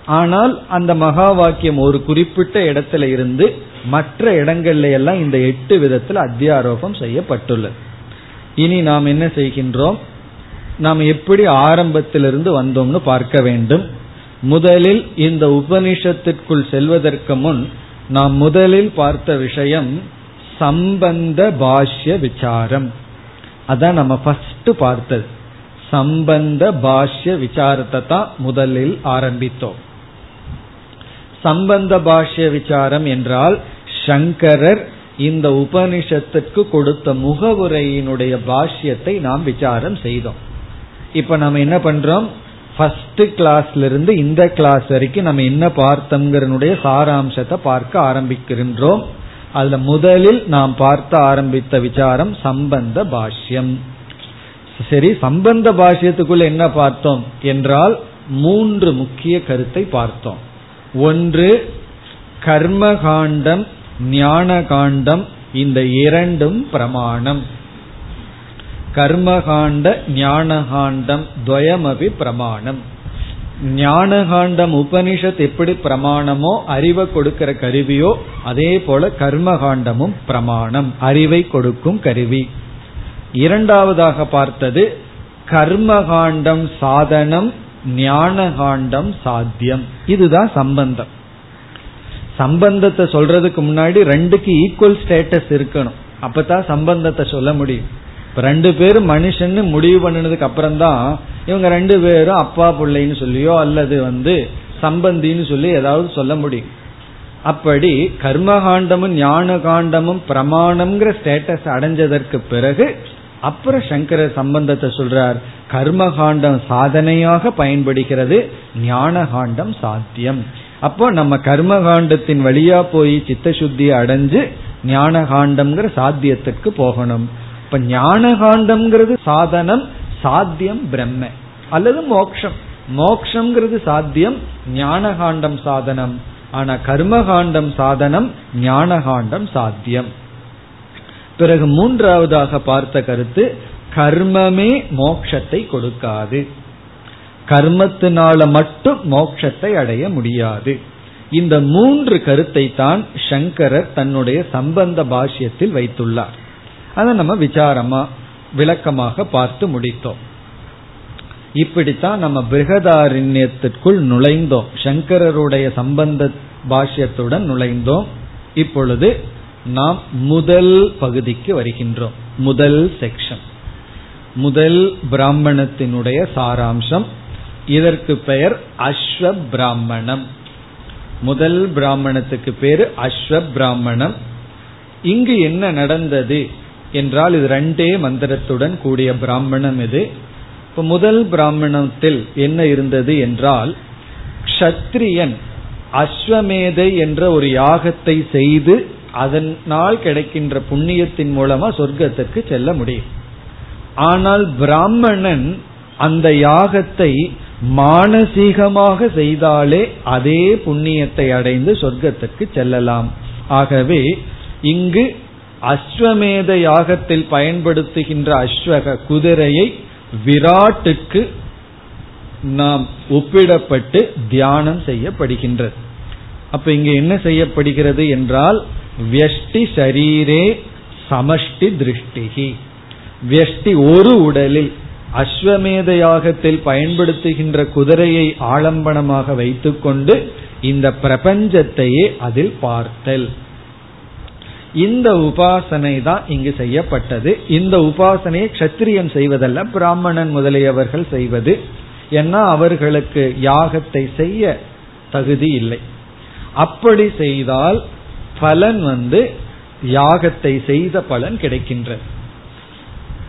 ஆனால் அந்த மகா வாக்கியம் ஒரு குறிப்பிட்ட இடத்துல இருந்து மற்ற இடங்கள்ல எல்லாம் இந்த எட்டு விதத்தில் அத்தியாரோபம் செய்யப்பட்டுள்ளது. இனி நாம் என்ன செய்கின்றோம்? நாம் எப்படி ஆரம்பத்திலிருந்து வந்தோம்னு பார்க்க வேண்டும். முதலில் இந்த உபனிஷத்திற்குள் செல்வதற்கு முன் நாம் முதலில் பார்த்த விஷயம் சம்பந்த பாஷ்ய விசாரம். அதான் நம்ம ஃபர்ஸ்ட் பார்த்தது. சம்பந்த பாஷ்ய விசாரத்தை தான் முதலில் ஆரம்பித்தோம். சம்பந்த பாஷ்ய விசாரம் என்றால் சங்கரர் இந்த உபனிஷத்துக்கு கொடுத்த முகவுரையினுடைய பாஷ்யத்தை நாம் விசாரம் செய்தோம். இப்ப நம்ம என்ன பண்றோம்? ஃபர்ஸ்ட் கிளாஸ்ல இருந்து இந்த கிளாஸ் வரைக்கும் நம்ம என்ன பார்த்தோம்ங்கிறனுடைய சாராம்சத்தை பார்க்க ஆரம்பிக்கின்றோம். அதுல முதலில் நாம் பார்த்த ஆரம்பித்த விசாரம் சம்பந்த பாஷ்யம். சரி சம்பந்த பாஷ்யத்துக்குள்ள என்ன பார்த்தோம் என்றால் மூன்று முக்கிய கருத்தை பார்த்தோம். ஒன்று கர்மகாண்டம் ஞான காண்டம் இந்த இரண்டும் பிரமாணம். கர்மகாண்ட ஞானகாண்டம் துவயமபி பிரமாணம். ஞானகாண்டம் உபனிஷத் எப்படி பிரமாணமோ அறிவை கொடுக்கிற கருவியோ அதே போல கர்மகாண்டமும் பிரமாணம் அறிவை கொடுக்கும் கருவி. இரண்டாவதாக பார்த்தது கர்மகாண்டம் சாதனம் ஞானகாண்டம் சாத்தியம். இதுதான் சம்பந்தம். சம்பந்தத்தை சொல்றதுக்கு முன்னாடி ரெண்டுக்கு ஈக்குவல் ஸ்டேட்டஸ் இருக்கணும். அப்பதான் சம்பந்தத்தை சொல்ல முடியும். ரெண்டு பேரும் மனுஷன்னு முடிவு பண்ணினதுக்கு அப்புறம் தான் இவங்க ரெண்டு பேரும் அப்பா பிள்ளைன்னு சொல்லியோ அல்லது வந்து சம்பந்தின்னு சொல்லி ஏதாவது சொல்ல முடியும். அப்படி கர்மகாண்டமும் ஞான காண்டமும் பிரமாணம்ங்கிற ஸ்டேட்டஸ் அடைஞ்சதற்கு பிறகு அப்புறம் சங்கர சம்பந்தத்தை சொல்றார் கர்மகாண்டம் சாதனையாக பயன்படுகிறது ஞான காண்டம் சாத்தியம். அப்போ நம்ம கர்மகாண்டத்தின் வழியா போய் சித்த சுத்தியை அடைஞ்சு ஞான காண்டம்ங்கிற சாத்தியத்துக்கு போகணும். இப்ப ஞான காண்டம்ங்கிறது சாதனம் சாத்தியம் பிரம்ம. அல்லது மோக்ஷம். மோக்ஷங்கிறது சாத்தியம் ஞான காண்டம் சாதனம். ஆனா கர்மகாண்டம் சாதனம் ஞான காண்டம் சாத்தியம். பிறகு மூன்றாவதாக பார்த்த கருத்து கர்மமே மோக்ஷத்தை கொடுக்காது. கர்மத்தினால மட்டும் மோட்சத்தை அடைய முடியாது. இந்த மூன்று கருத்தை தான் சங்கரர் தன்னுடைய சம்பந்த பாஷ்யத்தில் வைத்துள்ளார். அதை நம்ம விசாரமா விளக்கமாக பார்த்து முடித்தோம். இப்படித்தான் நம்ம பிருகதாரண்யத்திற்குள் நுழைந்தோம். சங்கரருடைய சம்பந்த பாஷ்யத்துடன் நுழைந்தோம். இப்பொழுது நாம் முதல் பகுதிக்கு வருகின்றோம். முதல் செக்ஷன் முதல் பிராமணத்தினுடைய சாராம்சம். இதற்கு பெயர் அஸ்வ பிராமணம் முதல் பிராமணத்துக்கு பேரு அஸ்வ பிராமணம் இங்கு என்ன நடந்தது? என்றால் இது ரெண்டே மந்திரத்துடன் கூடிய பிராமணம் இது. இப்ப முதல் பிராமணத்தில் என்ன இருந்தது என்றால் க்ஷத்ரியன் அஸ்வமேதை என்ற ஒரு யாகத்தை செய்து அதனால் கிடைக்கின்ற புண்ணியத்தின் மூலமா சொர்க்கத்திற்கு செல்ல முடியும். ஆனால் பிராமணன் அந்த யாகத்தை மானசீகமாக செய்தாலே அதே புண்ணியத்தை அடைந்து சொர்க்கத்துக்கு செல்லலாம். ஆகவே இங்கு அஸ்வமேத யாகத்தில் பயன்படுத்துகின்ற அஸ்வக குதிரையை விராட்டுக்கு நாம் ஒப்பிடப்பட்டு தியானம் செய்யப்படுகின்றது. அப்ப இங்க என்ன செய்யப்படுகிறது என்றால் வியஷ்டி சரீரே சமஷ்டி திருஷ்டிகி வியஷ்டி ஒரு உடலில் அஸ்வமேத யாகத்தில் பயன்படுத்துகின்ற குதிரையை ஆலம்பனமாக வைத்துக்கொண்டு இந்த பிரபஞ்சத்தையே அதில் பார்த்தல். இந்த உபாசனை தான் இங்கு செய்யப்பட்டது. இந்த உபாசனையை கத்திரியன் செய்வதல்ல பிராமணன் முதலியவர்கள் செய்வது. ஏன்னா அவர்களுக்கு யாகத்தை செய்ய தகுதி இல்லை. அப்படி செய்தால் பலன் வந்து யாகத்தை செய்த பலன் கிடைக்கின்றது.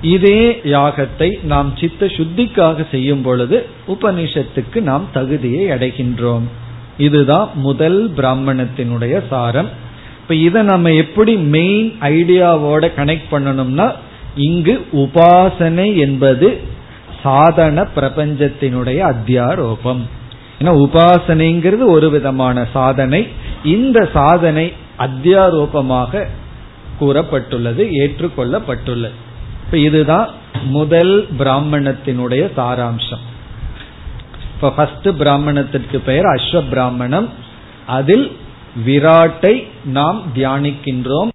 இதே யாகத்தை நாம் சித்த சுத்திக்காக செய்யும் பொழுது உபனிஷத்துக்கு நாம் தகுதியை அடைகின்றோம். இதுதான் முதல் பிராமணத்தினுடைய சாரம். இப்ப இதை நம்ம எப்படி மெயின் ஐடியாவோட கனெக்ட் பண்ணணும்னா இங்கு உபாசனை என்பது சாதன பிரபஞ்சத்தினுடைய அத்தியாரோபம். ஏன்னா உபாசனைங்கிறது ஒரு விதமான சாதனை. இந்த சாதனை அத்தியாரோபமாக கூறப்பட்டுள்ளது ஏற்றுக்கொள்ளப்பட்டுள்ளது. இப்ப இதுதான் முதல் பிராமணத்தினுடைய சாராம்சம். இப்ப ஃபர்ஸ்ட் பிராமணத்திற்கு பெயர் அஸ்வ பிராமணம். அதில் விராட்டை நாம் தியானிக்கின்றோம்.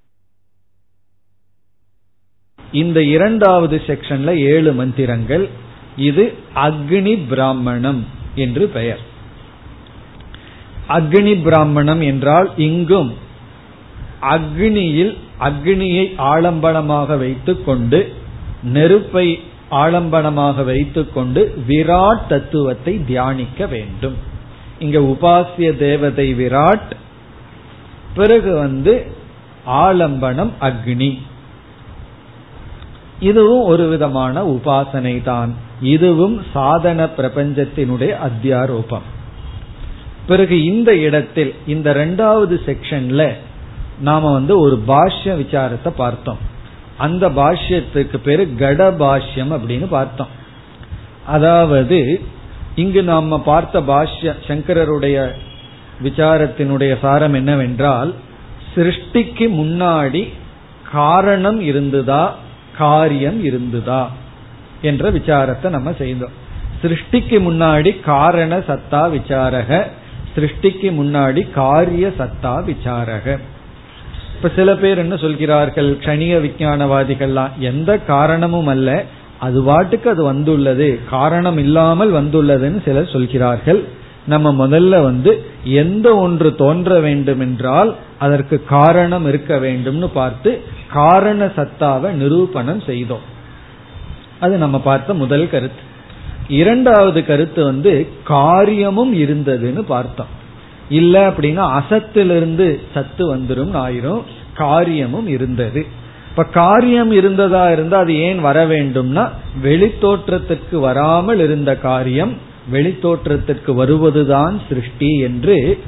இந்த இரண்டாவது செக்ஷன்ல ஏழு மந்திரங்கள். இது அக்னி பிராமணம் என்று பெயர். அக்னி பிராமணம் என்றால் இங்கும் அக்னியில் அக்னியை ஆலம்பனமாக வைத்துக் கொண்டு நெருப்பை ஆலம்பனமாக வைத்துக்கொண்டு விராட் தத்துவத்தை தியானிக்க வேண்டும். இங்க உபாசிய தேவதை விராட் பிறகு வந்து ஆலம்பனம் அக்னி. இதுவும் ஒரு விதமான உபாசனை தான். இதுவும் சாதன பிரபஞ்சத்தினுடைய அத்தியாரோபம். பிறகு இந்த இடத்தில் இந்த ரெண்டாவது செக்ஷன்ல நாம வந்து ஒரு பாஷ்ய விசாரத்தை பார்த்தோம். அந்த பாஷ்யத்துக்கு பேரு கட பாஷ்யம் அப்படின்னு பார்த்தோம். அதாவது இங்கு நாம பார்த்த பாஷ்ய சங்கரருடைய விசாரத்தினுடைய சாரம் என்னவென்றால் சிருஷ்டிக்கு முன்னாடி காரணம் இருந்துதா காரியம் இருந்துதா என்ற விசாரத்தை நம்ம செய்தோம். சிருஷ்டிக்கு முன்னாடி காரண சத்தா விசாரக சிருஷ்டிக்கு முன்னாடி காரிய சத்தா விசாரக. இப்ப சில பேர் என்ன சொல்கிறார்கள் கணிய விஞ்ஞானவாதிகள்லாம் எந்த காரணமும் அல்ல அது வாட்டுக்கு அது வந்துள்ளது காரணம் இல்லாமல் வந்துள்ளதுன்னு சிலர் சொல்கிறார்கள். நம்ம முதல்ல வந்து எந்த ஒன்று தோன்ற வேண்டும் என்றால் அதற்கு காரணம் இருக்க வேண்டும்னு பார்த்து காரண சத்தாவை நிரூபணம் செய்தோம். அது நம்ம பார்த்த முதல் கருத்து. இரண்டாவது கருத்து வந்து காரியமும் இருந்ததுன்னு பார்த்தோம். இல்ல அப்படின்னா அசத்திலிருந்து சத்து வந்துடும் ஆயிரும். காரியமும் இருந்தது. இப்ப காரியம் இருந்ததா இருந்தா அது ஏன் வர வேண்டும்னா வெளித்தோற்றத்திற்கு வராமல் இருந்த காரியம் வெளித்தோற்றத்திற்கு வருவதுதான் சிருஷ்டி என்று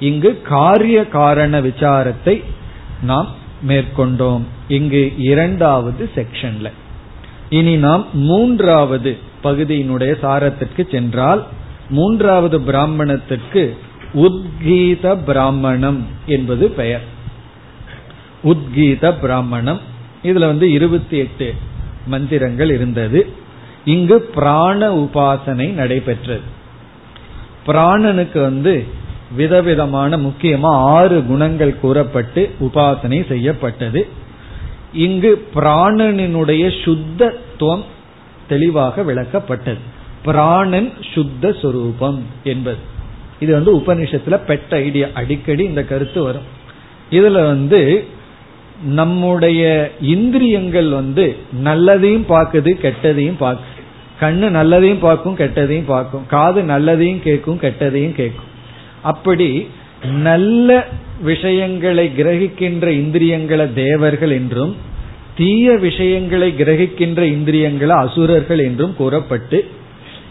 இங்கு காரிய காரண விசாரத்தை நாம் மேற்கொண்டோம். இங்கு இரண்டாவது செக்ஷன்ல. இனி நாம் மூன்றாவது பகுதியினுடைய சாரத்திற்கு சென்றால் மூன்றாவது பிராமணத்திற்கு உத்கீத பிராமணம் என்பது பெயர். உத்கீத பிராமணம். இதுல வந்து இருபத்தி எட்டு மந்திரங்கள் இருந்தது. இங்கு பிராண உபாசனை நடைபெற்றது. பிராணனுக்கு வந்து விதவிதமான முக்கியமா ஆறு குணங்கள் கூறப்பட்டு உபாசனை செய்யப்பட்டது. இங்கு பிராணனினுடைய சுத்தத்துவம் தெளிவாக விளக்கப்பட்டது. பிராணன் சுத்த சுரூபம் என்பது. இது வந்து உபனிஷத்துல பெட்ட ஐடியா. அடிக்கடி இந்த கருத்து வரும். இதுல வந்து நம்முடைய இந்திரியங்கள் வந்து நல்லதையும் பார்க்குது கெட்டதையும் பார்க்குது கண்ணு நல்லதையும் பார்க்கும் கெட்டதையும் பார்க்கும். காது நல்லதையும் கேட்கும் கெட்டதையும் கேட்கும். அப்படி நல்ல விஷயங்களை கிரகிக்கின்ற இந்திரியங்களை தேவர்கள் என்றும் தீய விஷயங்களை கிரகிக்கின்ற இந்திரியங்களை அசுரர்கள் என்றும் கூறப்பட்டு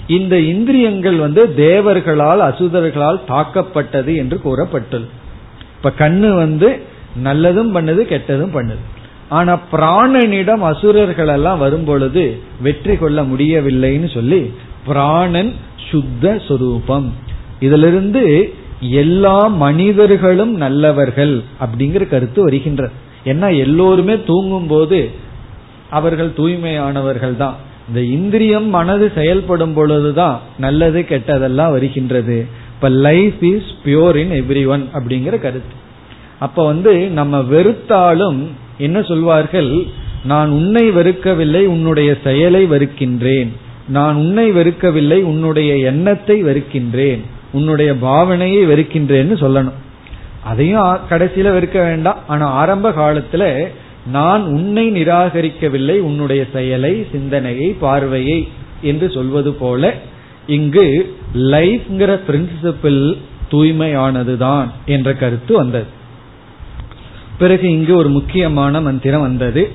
இந்த இந்திரியங்கள் வந்து தேவர்களால் அசுரர்களால் தாக்கப்பட்டது என்று கூறப்பட்டது இப்ப கண்ணு வந்து நல்லதும் பண்ணுது கெட்டதும் பண்ணுது. ஆனா பிராணனிடம் அசுரர்கள் எல்லாம் வரும்பொழுது வெற்றி கொள்ள முடியவில்லைன்னு சொல்லி பிராணன் சுத்த சுரூபம். இதிலிருந்து எல்லா மனிதர்களும் நல்லவர்கள் அப்படிங்கிற கருத்து வருகின்றது. ஏன்னா எல்லோருமே தூங்கும் போது அவர்கள் தூய்மையானவர்கள் தான். இந்த இந்திரியம் மனது செயல்படும் பொழுதுதான் நல்லது கெட்டதெல்லாம் வருகின்றது. இப்ப life is pure in everyone அப்படிங்கிற கருத்து. அப்ப வந்து நம்ம வெறுத்தாலும் என்ன சொல்வார்கள்? நான் உன்னை வெறுக்கவில்லை உன்னுடைய செயலை வெறுக்கின்றேன். நான் உன்னை வெறுக்கவில்லை உன்னுடைய எண்ணத்தை வெறுக்கின்றேன். உன்னுடைய பாவனையை வெறுக்கின்றேன்னு சொல்லணும். அதையும் கடைசியில வெறுக்க வேண்டாம். ஆனா ஆரம்ப காலத்துல நான் உன்னை நிராகரிக்கவில்லை உன்னுடைய செயலை சிந்தனையை பார்வையை என்று சொல்வது போல இங்கு லைஃப்ங்கிற பிரின்சிபிள் தூய்மையானதுதான் என்ற கருத்து வந்தது. பிறகு இங்கு ஒரு முக்கியமான மந்திரம் வந்தது.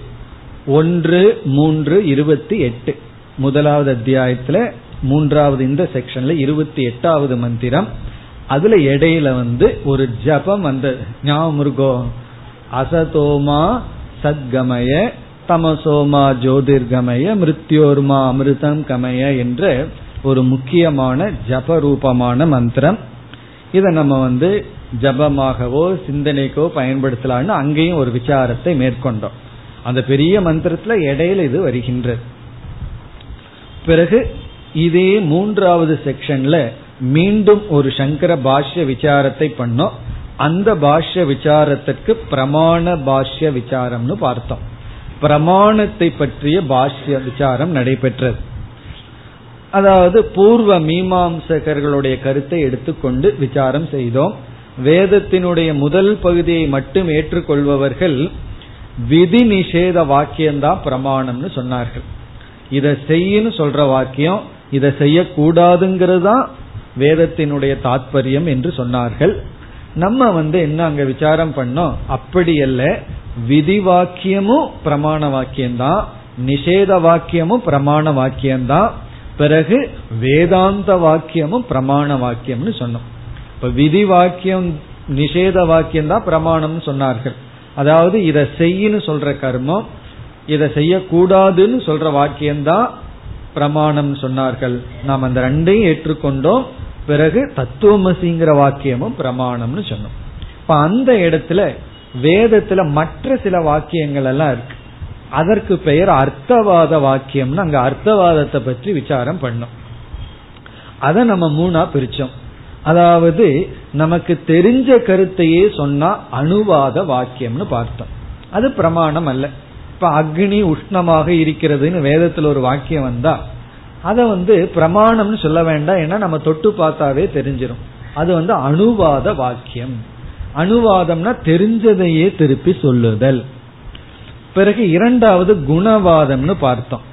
ஒன்று மூன்று இருபத்தி எட்டு. முதலாவது அத்தியாயத்துல மூன்றாவது இந்த செக்ஷன்ல இருபத்தி எட்டாவது மந்திரம். அதுல இடையில வந்து ஒரு ஜபம் வந்தது. ஞாபகம் அசதோமா சத்கமய தமசோமா ஜோதிர்கமய மிருத்யோர்மா அமிர்தம் கமய என்ற ஒரு முக்கியமான ஜப ரூபமான மந்திரம். இதை நம்ம வந்து ஜபமாகவோ சிந்தனைக்கோ பயன்படுத்தலான்னு அங்கேயும் ஒரு விசாரத்தை மேற்கொண்டோம். அந்த பெரிய மந்திரத்துல இடையில இது வருகின்றது. பிறகு இதே மூன்றாவது செக்ஷன்ல மீண்டும் ஒரு சங்கர பாஷ்ய விசாரத்தை பண்ணோம். அந்த பாஷ்ய விசாரத்திற்கு பிரமாண பாஷ்ய விசாரம்னு பார்த்தோம். பிரமாணத்தை பற்றிய பாஷ்ய விசாரம் நடைபெற்றது. அதாவது பூர்வ மீமாம்சகர்களுடைய கருத்தை எடுத்துக்கொண்டு விசாரம் செய்தோம். வேதத்தினுடைய முதல் பகுதியை மட்டும் ஏற்றுக்கொள்பவர்கள் விதி நிஷேத வாக்கியம்தான் பிரமாணம்னு சொன்னார்கள். இதை செய்யன்னு சொல்ற வாக்கியம் இதை செய்யக்கூடாதுங்கிறது தான் வேதத்தினுடைய தாத்பரியம் என்று சொன்னார்கள். நம்ம வந்து என்ன அங்க விசாரம் பண்ணோம்? அப்படி அல்ல விதி வாக்கியமும் பிரமாண வாக்கியம்தான் நிஷேத வாக்கியமும் பிரமாண வாக்கியம்தான் பிறகு வேதாந்த வாக்கியமும் பிரமாண வாக்கியம்னு சொன்னோம். இப்ப விதி வாக்கியம் நிஷேத வாக்கியம் தான் பிரமாணம்னு சொன்னார்கள். அதாவது இதை செய்யின்னு சொல்ற கர்மம் இதை செய்யக்கூடாதுன்னு சொல்ற வாக்கியம்தான் பிரமாணம் சொன்னார்கள். நாம் அந்த ரெண்டையும் ஏற்றுக்கொண்டோம். பிறகு தத்துவமசிங்கிற வாக்கியமும் பிரமாணம்னு சொன்னோம். இப்ப அந்த இடத்துல வேதத்துல மற்ற சில வாக்கியங்கள் எல்லாம் இருக்கு. அதற்கு பெயர் அர்த்தவாத வாக்கியம்னு அங்க அர்த்தவாதத்தை பற்றி விசாரம் பண்ணோம். அதை நம்ம மூணா பிரிச்சோம். அதாவது நமக்கு தெரிஞ்ச கருத்தையே சொன்னா அணுவாத வாக்கியம்னு பார்த்தோம். அது பிரமாணம் அல்ல இப்ப அக்னி உஷ்ணமாக இருக்கிறதுன்னு வேதத்துல ஒரு வாக்கியம் வந்தா அதை வந்து பிரமாணம்னு சொல்ல வேண்டாம். ஏன்னா நம்ம தொட்டு பார்த்தாவே தெரிஞ்சிடும் அது வந்து அணுவாத வாக்கியம். அணுவாதம்னா தெரிஞ்சதையே திருப்பி சொல்லுதல். பிறகு இரண்டாவது குணவாதம்னு பார்த்தோம்.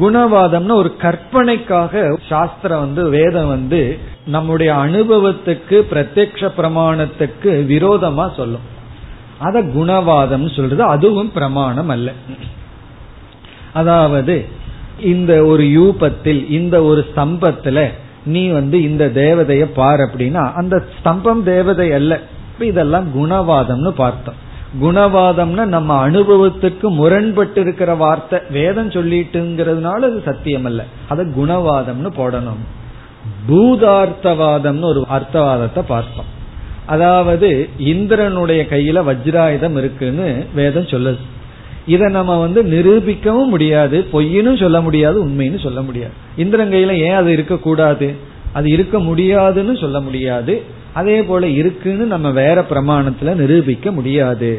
குணவாதம்னு ஒரு கற்பனைக்காக சாஸ்திரம் வந்து வேதம் வந்து நம்முடைய அனுபவத்துக்கு பிரத்யக்ஷ பிரமாணத்துக்கு விரோதமா சொல்லும். அத குணவாதம் சொல்றது அதுவும் பிரமாணம் அல்ல. அதாவது இந்த ஒரு யூபத்தில் இந்த ஒரு ஸ்தம்பத்துல நீ வந்து இந்த தேவதைய பார் அப்படின்னா அந்த ஸ்தம்பம் தேவதை அல்ல. இதெல்லாம் குணவாதம்னு பார்த்தோம். குணவாதம்னா நம்ம அனுபவத்துக்கு முரண்பட்டு இருக்கிற வார்த்தை. வேதம் சொல்லிட்டுங்கிறதுனால அது சத்தியம் அல்ல அதை குணவாதம்னு போடணும். பூதார்த்தவாதம்னு ஒரு அர்த்தவாதத்தை பார்த்தோம். அதாவது இந்திரனுடைய கையில வஜ்ராயுதம் இருக்குன்னு வேதம் சொல்லுது. இதை நம்ம வந்து நிரூபிக்கவும் முடியாது பொய்னும் சொல்ல முடியாது உண்மைன்னு சொல்ல முடியாது. இந்திரன் கையில ஏன் அது இருக்கக்கூடாது? அது இருக்க முடியாதுன்னு சொல்ல முடியாது. அதே போல இருக்குன்னு நம்ம வேற பிரமாணத்துல நிரூபிக்க முடியாது.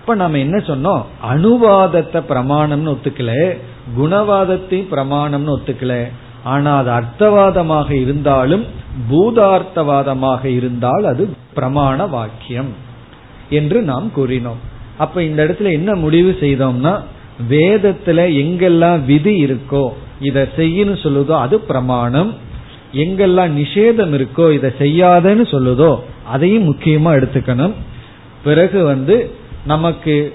இப்ப நம்ம என்ன சொன்னோம்? அணுவாதத்தை பிரமாணம்னு ஒத்துக்கல குணவாதத்தை பிரமாணம்னு ஒத்துக்கல. ஆனா அது அர்த்தவாதமாக இருந்தாலும் பூதார்த்தவாதமாக இருந்தால் அது பிரமாண வாக்கியம் என்று நாம் கூறினோம். அப்ப இந்த இடத்துல என்ன முடிவு செய்தோம்னா வேதத்துல எங்கெல்லாம் விதி இருக்கோ இதை செய்யணும் சொல்லுதோ அது பிரமாணம். எங்கெல்லாம் நிஷேதம் இருக்கோ இதை செய்யாதன்னு சொல்லுதோ அதையும் முக்கியமா எடுத்துக்கணும். பிறகு வந்து நமக்கு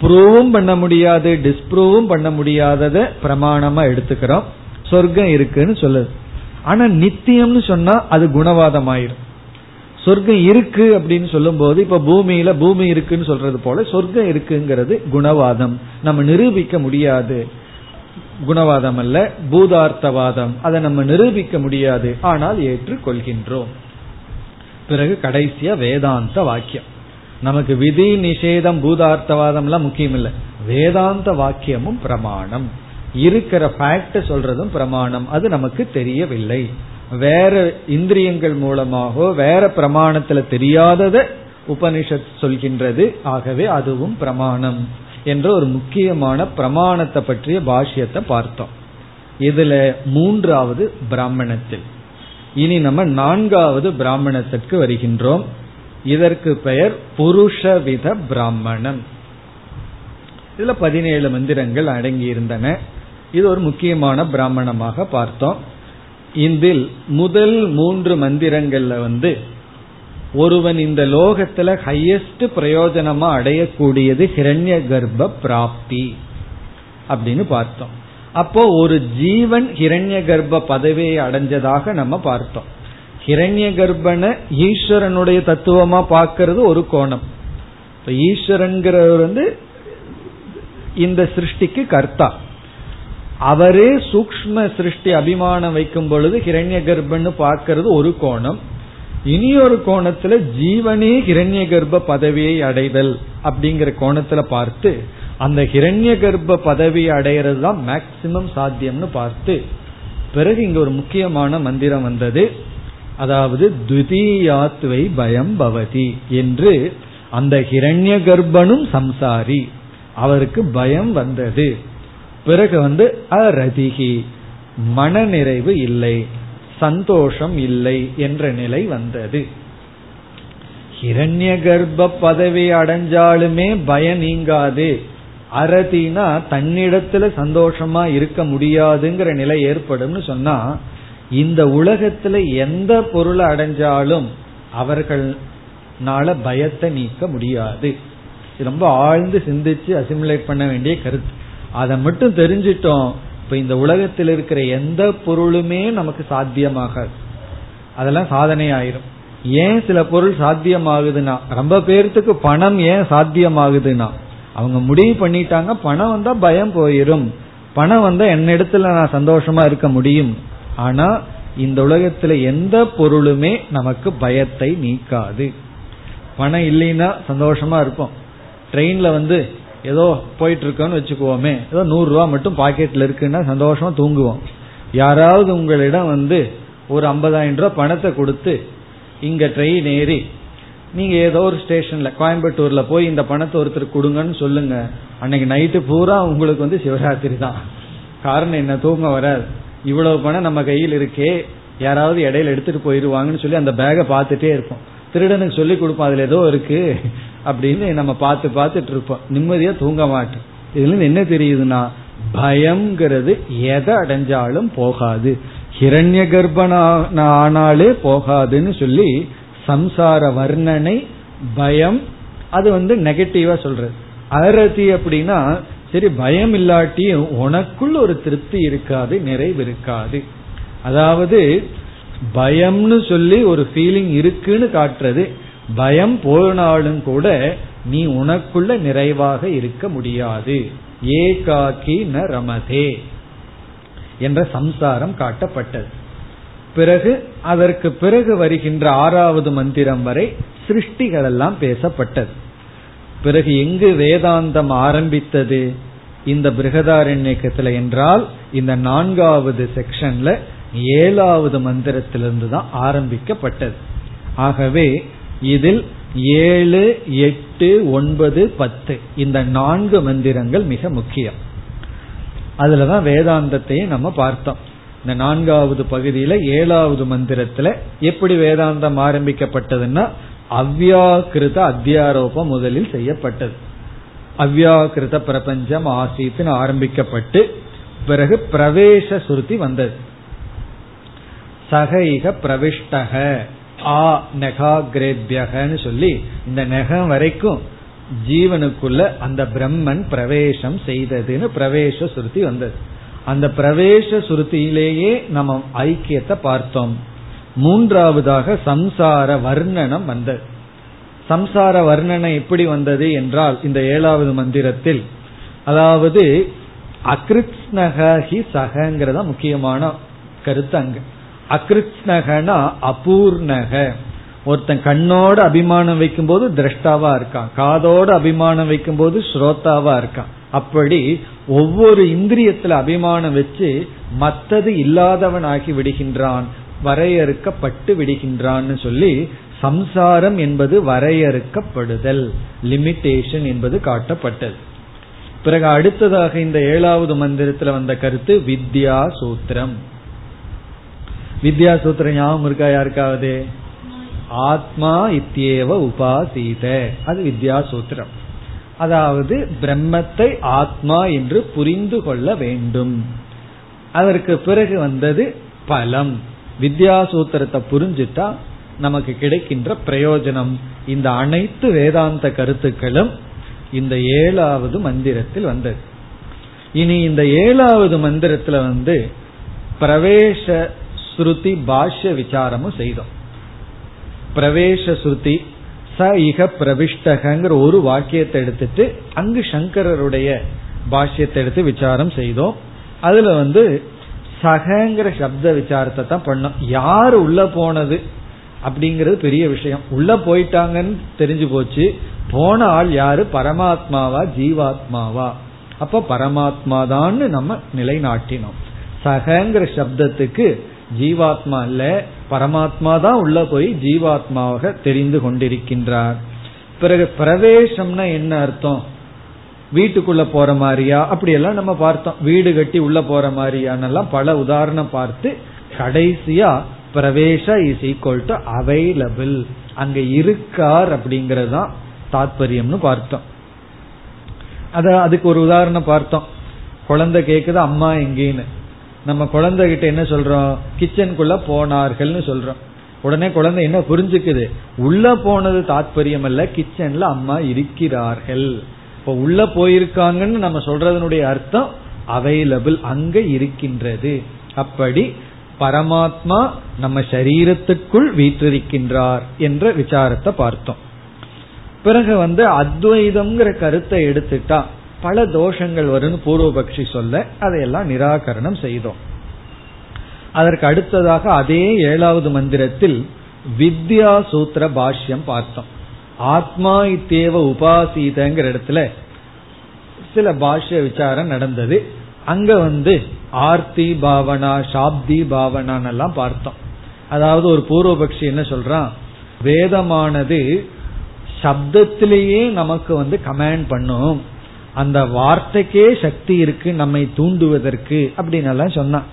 ப்ரூவும் பண்ண முடியாது டிஸ்ப்ரூவும் பண்ண முடியாதத பிரமாணமா எடுத்துக்கிறோம். சொர்க்கம் இருக்குன்னு சொல்லுது. ஆனா நித்தியம்னு சொன்னா அது குணவாதம் ஆயிரும் சொர்க்கம் இருக்கு அப்படின்னு சொல்லும் போது இப்ப பூமியில பூமி இருக்குன்னு சொல்றது போல சொர்க்கம் இருக்குங்கிறது குணவாதம். நம்ம நிரூபிக்க முடியாது. குணவாதம் அல்ல பூதார்த்தவாதம். அதை நம்ம நிரூபிக்க முடியாது. ஆனால் ஏற்றுக்கொள்கின்றோம். பிறகு கடைசியா வேதாந்த வாக்கியம். நமக்கு விதி நிஷேதம் பூதார்த்தவாதம் எல்லாம் முக்கியம் இல்லை வேதாந்த வாக்கியமும் பிரமாணம். இருக்கிற ஃபேக்ட் சொல்றதும் பிரமாணம். அது நமக்கு தெரியவில்லை. வேற இந்திரியங்கள் மூலமாக வேற பிரமாணத்துல தெரியாதத உபனிஷத் சொல்கின்றது. ஆகவே அதுவும் பிரமாணம். என்ற ஒரு முக்கியமான பிரமாணத்தை பற்றிய பாஷ்யத்தை பார்த்தோம். இதுல மூன்றாவது பிராமணத்தில். இனி நம்ம நான்காவது பிராமணத்திற்கு வருகின்றோம். இதற்கு பெயர் புருஷவித பிராமணம். இதுல பதினேழு மந்திரங்கள் அடங்கி இருந்தன இது ஒரு முக்கியமான பிராமணமாக பார்த்தோம். இதில் முதல் மூன்று மந்திரங்கள்ல வந்து ஒருவன் இந்த லோகத்துல ஹையஸ்ட் பிரயோஜனமா அடையக்கூடியது ஹிரண்ய கர்ப்ப பிராப்தி அப்படின்னு பார்த்தோம். அப்போ ஒரு ஜீவன் ஹிரண்ய கர்ப்ப பதவியை அடைஞ்சதாக நம்ம பார்த்தோம். ஹிரண்ய கர்ப்பனை ஈஸ்வரனுடைய தத்துவமா பார்க்கறது ஒரு கோணம். இப்ப ஈஸ்வரன்கிறவர் வந்து இந்த சிருஷ்டிக்கு கர்த்தா. அவரே சூக்ம சிருஷ்டி அபிமானம் வைக்கும் பொழுது ஹிரண்ய கர்ப்பன்னு பார்க்கறது ஒரு கோணம். இனி ஒரு கோணத்துல ஜீவனே ஹிரண்ய கர்ப்ப பதவியை அடைதல் அப்படிங்கிற கோணத்துல பார்த்து அந்த ஹிரண்ய கர்ப்ப பதவியை அடையிறது தான் மேக்சிமம் சாத்தியம்னு பார்த்து பிறகு இங்க ஒரு முக்கியமான மந்திரம் வந்தது. அதாவது துதியாத்வை பயம் பவதி என்று அந்த ஹிரண்ய கர்ப்பனும் சம்சாரி அவருக்கு பயம் வந்தது. பிறகு வந்து அரதிகி மனநிறைவு இல்லை. சந்தோஷம் இல்லை என்ற நிலை வந்தது. ஹிரண்ய கர்ப்ப பதவி அடைஞ்சாலுமே பயம் நீங்காது. அரதினா தன்னிடத்துல சந்தோஷமா இருக்க முடியாதுங்கிற நிலை ஏற்படும்னு சொன்னா இந்த உலகத்துல எந்த பொருளை அடைஞ்சாலும் அவர்கள்னால பயத்தை நீக்க முடியாது. ரொம்ப ஆழ்ந்து சிந்திச்சு அசிமுலேட் பண்ண வேண்டிய கருத்து. அதை மட்டும் தெரிஞ்சிட்டோம் இப்ப இந்த உலகத்தில் இருக்கிற எந்த பொருளுமே நமக்கு சாத்தியமாகாது. அதெல்லாம் சாதனை ஆயிரும். ஏன் சில பொருள் சாத்தியமாகுதுன்னா ரொம்ப பேர்த்துக்கு பணம் ஏன் சாத்தியமாகுதுன்னா அவங்க முடிவு பண்ணிட்டாங்க பணம் வந்தா பயம் போயிரும். பணம் வந்தா என்னிடத்துல நான் சந்தோஷமா இருக்க முடியும். ஆனா இந்த உலகத்துல எந்த பொருளுமே நமக்கு பயத்தை நீக்காது. பணம் இல்லைன்னா சந்தோஷமா இருப்போம். ட்ரெயின்ல வந்து ஏதோ போயிட்டு இருக்கோன்னு வச்சுக்குவோமே. ஏதோ நூறு ரூபா மட்டும் பாக்கெட்ல இருக்குன்னா சந்தோஷமா தூங்குவோம். யாராவது உங்களிடம் வந்து ஒரு ஐம்பதாயிரம் ரூபாய் பணத்தை கொடுத்து இங்க ட்ரெயின் ஏறி நீங்க ஏதோ ஒரு ஸ்டேஷன்ல கோயம்புத்தூர்ல போய் இந்த பணத்தை ஒருத்தர் கொடுங்கன்னு சொல்லுங்க. அன்னைக்கு நைட்டு பூரா உங்களுக்கு வந்து சிவராத்திரி தான். காரணம் என்ன? தூங்க வராது. இவ்வளவு பணம் நம்ம கையில் இருக்கே. யாராவது இடையில எடுத்துட்டு போயிருவாங்கன்னு சொல்லி அந்த பேகை பார்த்துட்டே இருப்போம். திருடனுக்கு சொல்லி கொடுப்போம். அதுல ஏதோ இருக்கு. அப்படின்னு நம்ம பார்த்து பார்த்துட்டு இருப்போம். நிம்மதியா தூங்க மாட்டோம். இதுல என்ன தெரியுதுன்னா பயம்ங்கிறது எதை அடைஞ்சாலும் போகாது. ஹிரண்ய கர்ப்பன ஆனாலே போகாதுன்னு சொல்லி சம்சார வர்ணனை பயம் அது வந்து நெகட்டிவா சொல்றது. அரதி அப்படின்னா சரி பயம் இல்லாட்டியும் உனக்குள் ஒரு திருப்தி இருக்காது நிறைவு இருக்காது. அதாவது பயம்னு சொல்லி ஒரு ஃபீலிங் இருக்குன்னு காட்டுறது பயம் போனாலும் கூட நீ உனக்குள்ள நிறைவாக இருக்க முடியாது. ஏகாக்கி ந ரமதே என்ற சம்சாரம் காட்டப்பட்டது. பிறகு அதற்கு பிறகு வருகின்ற ஆறாவது மந்திரம் வரை சிருஷ்டிகள் எல்லாம் பேசப்பட்டது. பிறகு எங்கு வேதாந்தம் ஆரம்பித்தது? இந்த பிருகதாரண்யக்கத்துல என்றால் இந்த நான்காவது செக்ஷன்ல ஏழாவது மந்திரத்திலிருந்து தான் ஆரம்பிக்கப்பட்டது. ஆகவே இதில் ஏழு எட்டு ஒன்பது பத்து. இந்த நான்கு மந்திரங்கள் மிக முக்கியம். அதுலதான் வேதாந்தத்தையும் நம்ம பார்த்தோம். இந்த நான்காவது பகுதியில ஏழாவது மந்திரத்துல எப்படி வேதாந்தம் ஆரம்பிக்கப்பட்டதுன்னா அவ்யாக்கிருத அத்தியாரோபம் முதலில் செய்யப்பட்டது. அவ்யாக்கிருத பிரபஞ்சம் ஆசித்துன்னு ஆரம்பிக்கப்பட்டு பிறகு பிரவேச சுருதி வந்தது. சகைக பிரவிஷ்டக. ஆ நெகாகிரேபியகன்னு சொல்லி இந்த நெகம் வரைக்கும் ஜீவனுக்குள்ள அந்த பிரம்மன் பிரவேசம் செய்ததுன்னு பிரவேச சுருதி வந்தது. அந்த பிரவேச சுருத்தியிலேயே நம்ம ஐக்கியத்தை பார்த்தோம். மூன்றாவதாக சம்சார வர்ணனம் வந்தது. சம்சார வர்ணனை எப்படி வந்தது என்றால் இந்த ஏழாவது மந்திரத்தில் அதாவது அகிருத்னகி சகங்கிறத முக்கியமான கருத்து அங்க. அகிருத்னகனா அபூர்ணக. ஒருத்தன் கண்ணோட அபிமானம் வைக்கும் போது திரஷ்டாவா இருக்கான். காதோட அபிமானம் வைக்கும் போது ஸ்ரோத்தாவா இருக்கான். அப்படி ஒவ்வொரு இந்திரியத்துல அபிமானம் வச்சு மத்தது இல்லாதவன் ஆகி விடுகின்றான் வரையறுக்கப்பட்டு விடுகின்றான்னு சொல்லி சம்சாரம் என்பது வரையறுக்கப்படுதல் லிமிட்டேஷன் என்பது காட்டப்பட்டது. பிறகு அடுத்ததாக இந்த ஏழாவது மந்திரத்துல வந்த கருத்து வித்யா சூத்திரம். வித்யா சூத்திரம் ஞாபகம் இருக்கா? யாருக்காவது? ஆத்மா இத்தியேவ உபாசீத. அது வித்யா சூத்திரம் அதாவது பிரம்மத்தை ஆத்மா என்று புரிந்து கொள்ள வேண்டும். அதற்கு பிறகு வந்தது பலம். வித்யா சூத்திரத்தை புரிஞ்சுட்டா நமக்கு கிடைக்கின்ற பிரயோஜனம். இந்த அனைத்து வேதாந்த கருத்துக்களும் இந்த ஏழாவது மந்திரத்தில் வந்தது. இனி இந்த ஏழாவது மந்திரத்துல வந்து பிரவேச ஸ்ருதி பாஷ்ய விசாரமும் செய்தோம். பிரவேச ஸ்ருதி ச இக பிரவிஷ்டகங்கிற ஒரு வாக்கியத்தை எடுத்துட்டு அங்கு சங்கரருடைய பாஷ்யத்தை எடுத்து விசாரம் செய்தோம். அதுல வந்து சகங்கிற சப்த விசாரத்தை தான் பண்ணோம். யார் உள்ள போனது அப்படிங்கிறது பெரிய விஷயம். உள்ள போயிட்டாங்கன்னு தெரிஞ்சு போச்சு. போன ஆள் யாரு? பரமாத்மாவா ஜீவாத்மாவா? அப்ப பரமாத்மா தான் நம்ம நிலைநாட்டினோம். சகங்கிற சப்தத்துக்கு ஜீவாத்மா இல்ல பரமாத்மா தான் உள்ள போய் ஜீவாத்மாவாக தெரிந்து கொண்டிருக்கின்றார். பிறகு பிரவேசம்னா என்ன அர்த்தம்? வீட்டுக்குள்ள போற மாதிரியா? அப்படியெல்லாம் நம்ம பார்த்தோம். வீடு கட்டி உள்ள போற மாதிரியானெல்லாம் பல உதாரணம் பார்த்து கடைசியா பிரவேச இஸ் ஈக்குவல் டு அவைலபிள் அங்க இருக்கார் அப்படிங்கறதுதான் தாத்பரியம்னு பார்த்தோம். அத அதுக்கு ஒரு உதாரணம் பார்த்தோம். குழந்தை கேக்குது அம்மா எங்கேன்னு. நம்ம குழந்தைகிட்ட என்ன சொல்றோம்? கிச்சனுக்குள்ள போனார்கள்னு சொல்றோம். உடனே குழந்தை என்ன புரிஞ்சுக்குது? உள்ள போனது தாத்பரியம் அல்ல கிச்சன்ல அம்மா இருக்கிறார்கள். இப்ப உள்ள போயிருக்காங்கன்னு நம்ம சொல்றதனுடைய அர்த்தம் அவைலபிள் அங்க இருக்கின்றது. அப்படி பரமாத்மா நம்ம சரீரத்துக்குள் வீற்றிருக்கின்றார் என்ற விசாரத்தை பார்த்தோம். பிறகு வந்து அத்வைதம்ங்கிற கருத்தை எடுத்துட்டா பல தோஷங்கள் வரும்னு பூர்வபக்ஷி சொல்ல அதையெல்லாம் நிராகரணம் செய்தோம். அதற்கு அடுத்ததாக அதே ஏழாவது மந்திரத்தில் வித்யா சூத்திர பாஷ்யம் பார்த்தோம். ஆத்மா இத்தேவ உபாசீதங்கிற இடத்துல சில பாஷ்ய விசாரம் நடந்தது. அங்க வந்து ஆர்த்தி பாவனா சாப்தி பாவனான் எல்லாம் பார்த்தோம். அதாவது ஒரு பூர்வபக்ஷி என்ன சொல்றான்? வேதமானது சப்தத்திலேயே நமக்கு வந்து கமாண்ட் பண்ணும். அந்த வார்த்தைக்கே சக்தி இருக்கு நம்மை தூண்டுவதற்கு அப்படின்னு எல்லாம் சொன்னான்.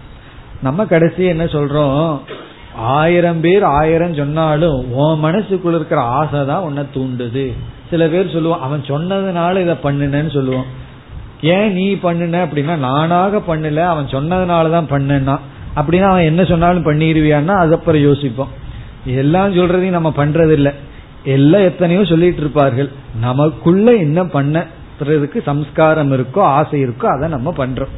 நம்ம கடைசி என்ன சொல்றோம்? ஆயிரம் பேர் ஆயிரம் சொன்னாலும் உன் மனசுக்குள்ள இருக்கிற ஆசை தான் உன்னை தூண்டுது. சில பேர் சொல்லுவான் அவன் சொன்னதுனால இதை பண்ணுனேன்னு சொல்லுவான். ஏன் நீ பண்ணுன அப்படின்னா நானாக பண்ணல அவன் சொன்னதுனாலதான் பண்ணுன்னா. அப்படின்னா அவன் என்ன சொன்னாலும் பண்ணிடுவியான்னா அது அப்புறம் யோசிப்போம். எல்லாம் சொல்றதையும் நம்ம பண்றது இல்லை எல்லாம் எத்தனையோ சொல்லிட்டு இருப்பார்கள். நமக்குள்ள என்ன பண்ணறதுக்கு சம்ஸ்காரம் இருக்கோ ஆசை இருக்கோ அதை நம்ம பண்றோம்.